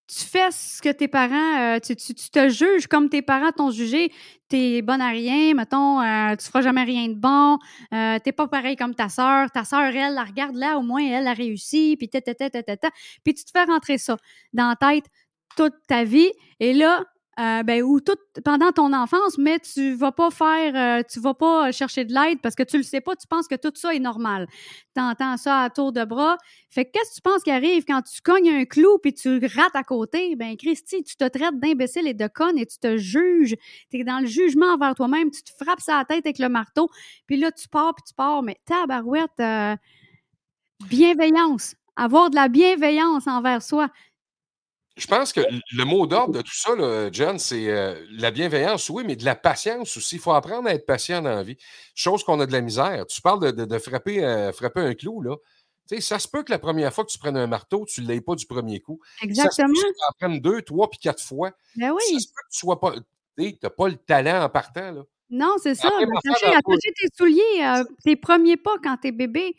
tu fais ce que tes parents, euh, tu, te juges comme tes parents t'ont jugé. T'es bonne à rien, mettons, euh, tu feras jamais rien de bon, euh, t'es pas pareil comme ta sœur. Ta sœur, elle, la regarde là, au moins, elle a réussi, puis ta, ta, ta, ta. Puis tu te fais rentrer ça dans la tête toute ta vie. Et là, euh, ben, ou pendant ton enfance, mais tu vas pas faire, euh, tu vas pas chercher de l'aide parce que tu le sais pas, tu penses que tout ça est normal. Tu entends ça à tour de bras. Fait que qu'est-ce que tu penses qui arrive quand tu cognes un clou puis tu rates à côté? Ben, Christy, tu te traites d'imbécile et de conne et tu te juges. Tu es dans le jugement envers toi-même, tu te frappes sa tête avec le marteau, puis là, tu pars puis tu pars. Mais tabarouette, euh, bienveillance. Avoir de la bienveillance envers soi. Je pense que le mot d'ordre de tout ça, là, John, c'est euh, la bienveillance, oui, mais de la patience aussi. Il faut apprendre à être patient dans la vie. Chose qu'on a de la misère. Tu parles de, de- de frapper, euh, frapper un clou, là. Tu sais, ça se peut que la première fois que tu prennes un marteau, tu ne l'aies pas du premier coup. Exactement. Ça se peut que tu en prennes deux, trois, puis quatre fois. Ben oui. Ça se peut que tu sois pas. Tu n'as pas le talent en partant, là. Non, c'est ça. Ben, femme, elle attacher tes souliers, euh, tes premiers pas quand t'es bébé.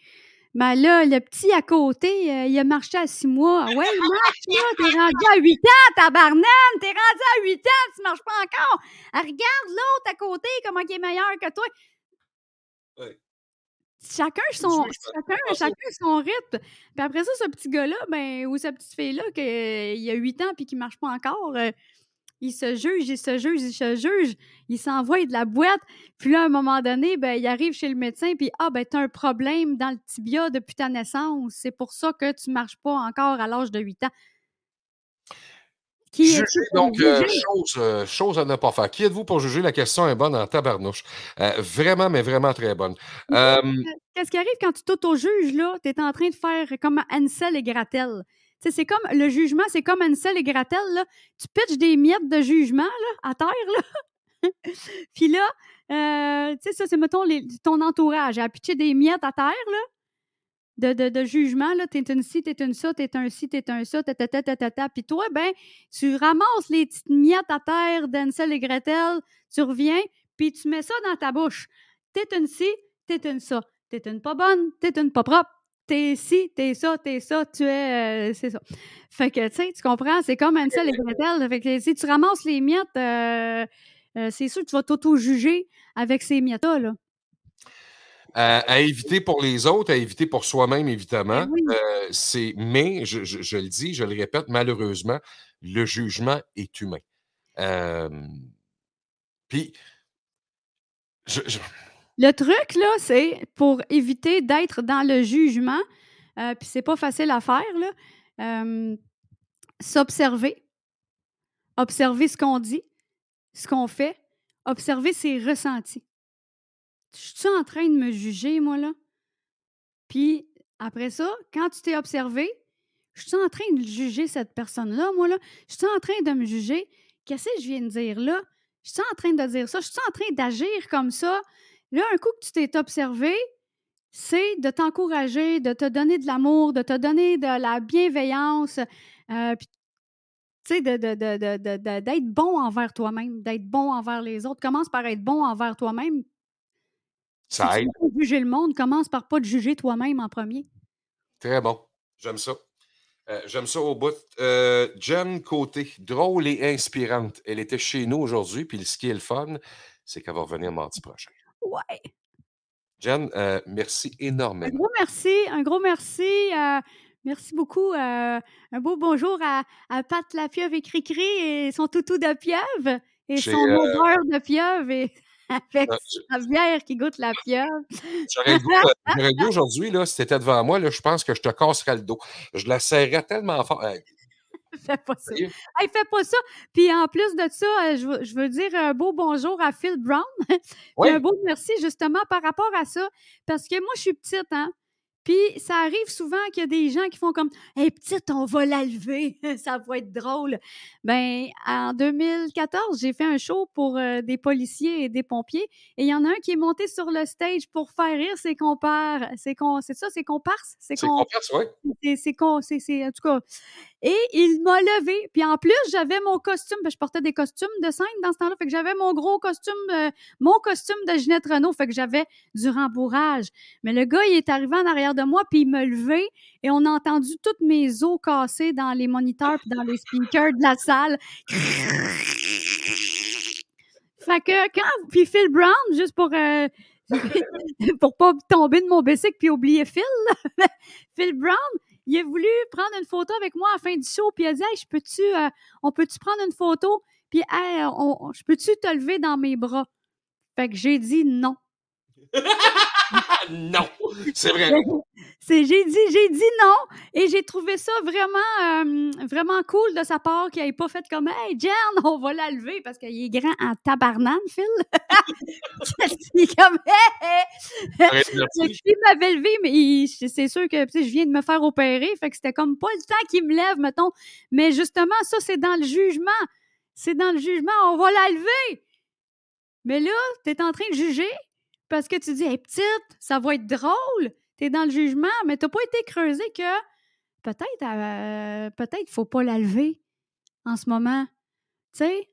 Ben là, le petit à côté, euh, il a marché à six mois. Ouais, il marche, là. T'es rendu à huit ans, tabarnane. T'es rendu à huit ans, tu marches pas encore. Ah, regarde l'autre à côté, comment il est meilleur que toi. Chacun son, chacun, chacun son rythme. Puis après ça, ce petit gars-là, ben, ou cette petite fille-là, qui a 8 ans puis qui marche pas encore, euh, il se juge, il se juge, il se juge, il s'envoie de la boîte. Puis là, à un moment donné, ben, il arrive chez le médecin, puis ah, ben, t'as un problème dans le tibia depuis ta naissance. C'est pour ça que tu marches pas encore à l'âge de 8 ans. Qui Juger, donc, euh, juger? chose, euh, chose à ne pas faire. Qui êtes-vous pour juger? La question est bonne en tabarnouche. Euh, vraiment, mais vraiment très bonne. Euh, Qu'est-ce qui arrive quand tu t'auto-juges, là? Tu es en train de faire comme Ansel et Gretel. C'est comme le jugement, c'est comme Ansel et Gretel, là. Tu pitches des miettes de jugement, là, à terre, là. <laughs> Puis là, euh, tu sais, ça, c'est, mettons, ton entourage a pitché des miettes à terre, là, de, de, de jugement, là. T'es une ci, t'es une ça, t'es un ci, t'es un ça, ta, ta, ta, ta, ta, ta. Puis toi, ben, tu ramasses les petites miettes à terre d'Ansel et Gretel, tu reviens, puis tu mets ça dans ta bouche. T'es une ci, t'es une ça. T'es une pas bonne, t'es une pas propre. T'es ci, t'es ça, t'es ça, tu es. euh, c'est ça. Fait que, tu sais, tu comprends, c'est comme Ansel et Gretel. Fait que si tu ramasses les miettes, euh, euh, c'est sûr que tu vas t'auto-juger avec ces miettes-là. là. à, à éviter pour les autres, à éviter pour soi-même, évidemment. Ben oui. C'est, mais, je, je- je le dis, je le répète, malheureusement, le jugement est humain. Puis, je- je- Le truc, là, c'est pour éviter d'être dans le jugement, euh, puis c'est pas facile à faire, là, euh, s'observer, observer ce qu'on dit, ce qu'on fait, observer ses ressentis. Je suis en train de me juger, moi, là? Puis après ça, quand tu t'es observé, je suis en train de juger cette personne-là, moi, là? Je suis en train de me juger? Qu'est-ce que je viens de dire là? Je suis en train de dire ça? Je suis en train d'agir comme ça? Là, un coup que tu t'es observé, c'est de t'encourager, de te donner de l'amour, de te donner de la bienveillance, euh, puis, tu sais, d'être bon envers toi-même, d'être bon envers les autres. Commence par être bon envers toi-même. Si ça tu aide. veux pas juger le monde, commence par pas te juger toi-même en premier. Très bon. J'aime ça. Euh, J'aime ça au bout. Euh, Jen Côté, drôle et inspirante. Elle était chez nous aujourd'hui, puis ce qui est le fun, c'est qu'elle va revenir mardi prochain. Ouais. Jen, euh, merci Un énormément. gros merci, un gros merci. euh, merci beaucoup. euh, un beau bonjour à, à Pat la pieuvre et Cricri et son toutou de pieuvre et son euh, odeur de pieuvre et <laughs> avec sa bière qui goûte la pieuvre. J'aurais le goût, goût aujourd'hui, là, si tu étais devant moi, là, je pense que je te casserais le dos. Je la serrais tellement fort. Fais pas ça. sérieux? Hey, fais pas ça. Puis en plus de ça, euh, je, veux, je veux dire un beau bonjour à Phil Brown. <laughs> Oui. un beau merci justement par rapport à ça. Parce que moi, je suis petite, hein. Puis ça arrive souvent qu'il y a des gens qui font comme Hey, petite, on va la lever, <laughs> ça va être drôle. Ben, en 2014, j'ai fait un show pour euh, des policiers et des pompiers. Et il y en a un qui est monté sur le stage pour faire rire ses compères. C'est con- c'est ça, ses comparses? C'est con- comparse, oui. c'est c'est con- c'est- c'est- en tout cas. Et il m'a levé. Puis en plus, j'avais mon costume. je portais des costumes de scène dans ce temps-là. Fait que j'avais mon gros costume, euh, mon costume de Ginette Renault. Fait que j'avais du rembourrage. Mais le gars, il est arrivé en arrière de moi, puis il m'a levé. Et on a entendu toutes mes os casser dans les moniteurs puis dans les speakers de la salle. Fait que quand. Puis Phil Brown, juste pour. euh, <laughs> pour pas tomber de mon bicycle puis oublier Phil, <laughs> Phil Brown, il a voulu prendre une photo avec moi à la fin du show, puis il a dit Hey, je peux-tu, euh, on peut-tu prendre une photo, puis hey, on- je peux-tu te lever dans mes bras? Fait que j'ai dit non. <laughs> <laughs> non, c'est vrai. J'ai dit, j'ai dit non, et j'ai trouvé ça vraiment, euh, vraiment cool de sa part qu'il n'ait pas fait comme Hey, Jen, on va la lever parce qu'il est grand en tabarnane, Phil. <laughs> il est comme Hey, hey. Que Il m'avait levé, mais c'est sûr que je viens de me faire opérer, fait que c'était comme pas le temps qu'il me lève, mettons. Mais justement, ça, c'est dans le jugement. C'est dans le jugement, on va la lever. Mais là, tu es en train de juger? Parce que tu dis, hey, petite, ça va être drôle. Tu es dans le jugement, mais tu pas été creusé que peut-être euh, peut-être faut pas la lever en ce moment. Tu sais?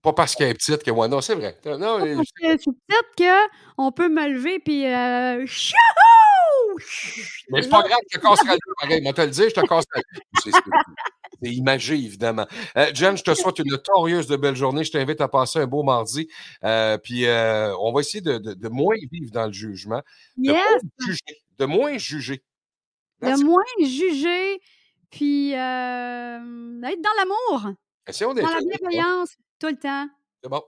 Pas parce qu'elle est petite que moi. Non, c'est vrai. Non, Pas parce que je suis petite qu'on peut me lever puis euh! <laughs> mais c'est pas grave, je te casserai le pareil. Moi, te le dire, je te casserai. C'est- imagé, évidemment. Euh, Jen, je te souhaite une torieuse de belle journée. Je t'invite à passer un beau mardi. Euh, puis, euh, on va essayer de, de- de moins vivre dans le jugement, de Yes! moins juger. De moins juger. de moins juger, puis euh, être dans l'amour, Essayons dans la bienveillance, tout le temps. C'est bon.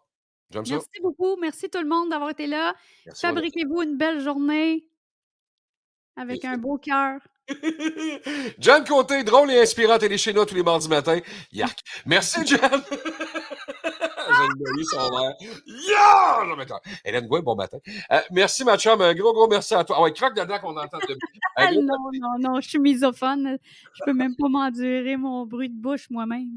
J'aime ça. Merci beaucoup. Merci tout le monde d'avoir été là. Fabriquez-vous une belle journée avec un beau cœur. <laughs> John Côté, drôle et inspirant, télé chez nous tous les mardis matin. Yark. Merci, <laughs> John. <laughs> Gouin, son verre. Yeah! Hélène Gouin, bon matin. Euh, merci, ma chum. Un gros, gros merci à toi. Ah ouais, croque dedans qu'on entend de Ah non, non, non, je suis misophone. Je peux même pas m'endurer mon bruit de bouche moi-même.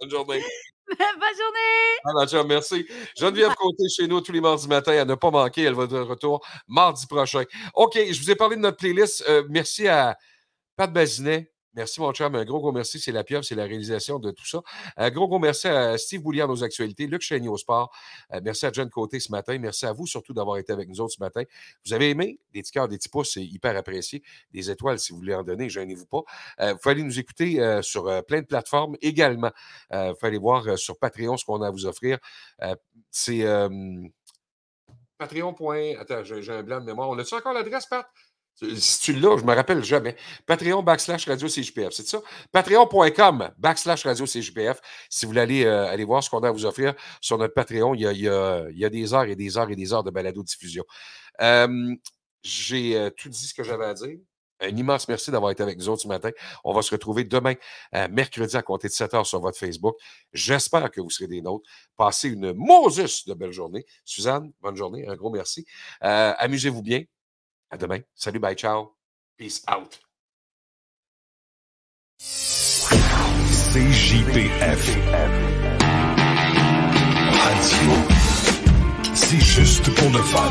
Bonne journée. <laughs> Bonne journée! Ah, ma chum, merci. Geneviève Côté chez nous tous les mardis matin à ne pas manquer. Elle va de retour mardi prochain. OK, je vous ai parlé de notre playlist. Euh, merci à Pat Bazinet. Merci, mon chum. Un gros, gros merci. C'est la pieuvre, c'est la réalisation de tout ça. Un gros, gros merci à Steve Bouliard, nos actualités, Luc Chénier au sport. Euh, merci à John Côté ce matin. Merci à vous surtout d'avoir été avec nous autres ce matin. Vous avez aimé? Des petits cœurs, des petits pouces, c'est hyper apprécié. Des étoiles, si vous voulez en donner, gênez-vous pas. Euh, vous pouvez aller nous écouter euh, sur plein de plateformes également. Vous pouvez aller voir sur Patreon ce qu'on a à vous offrir. C'est Patreon. Attends, j'ai un blanc de mémoire. On a-tu encore l'adresse, Pat? Si tu l'as, je me rappelle jamais. Patreon backslash radio CJPF, c'est ça? Patreon.com backslash radio CJPF. Si vous voulez aller, euh, aller voir ce qu'on a à vous offrir sur notre Patreon, il y a, y a- y a des heures et des heures et des heures de balado-diffusion. Euh, J'ai euh, tout dit ce que j'avais à dire. Un immense merci d'avoir été avec nous autres ce matin. On va se retrouver demain, mercredi, à compter de 7 heures sur votre Facebook. J'espère que vous serez des nôtres. Passez une Moses de belle journée. Suzanne, bonne journée. Un gros merci. Amusez-vous bien. À demain. Salut, bye, ciao. Peace out. CJPF. Radio. C'est juste pour le fun.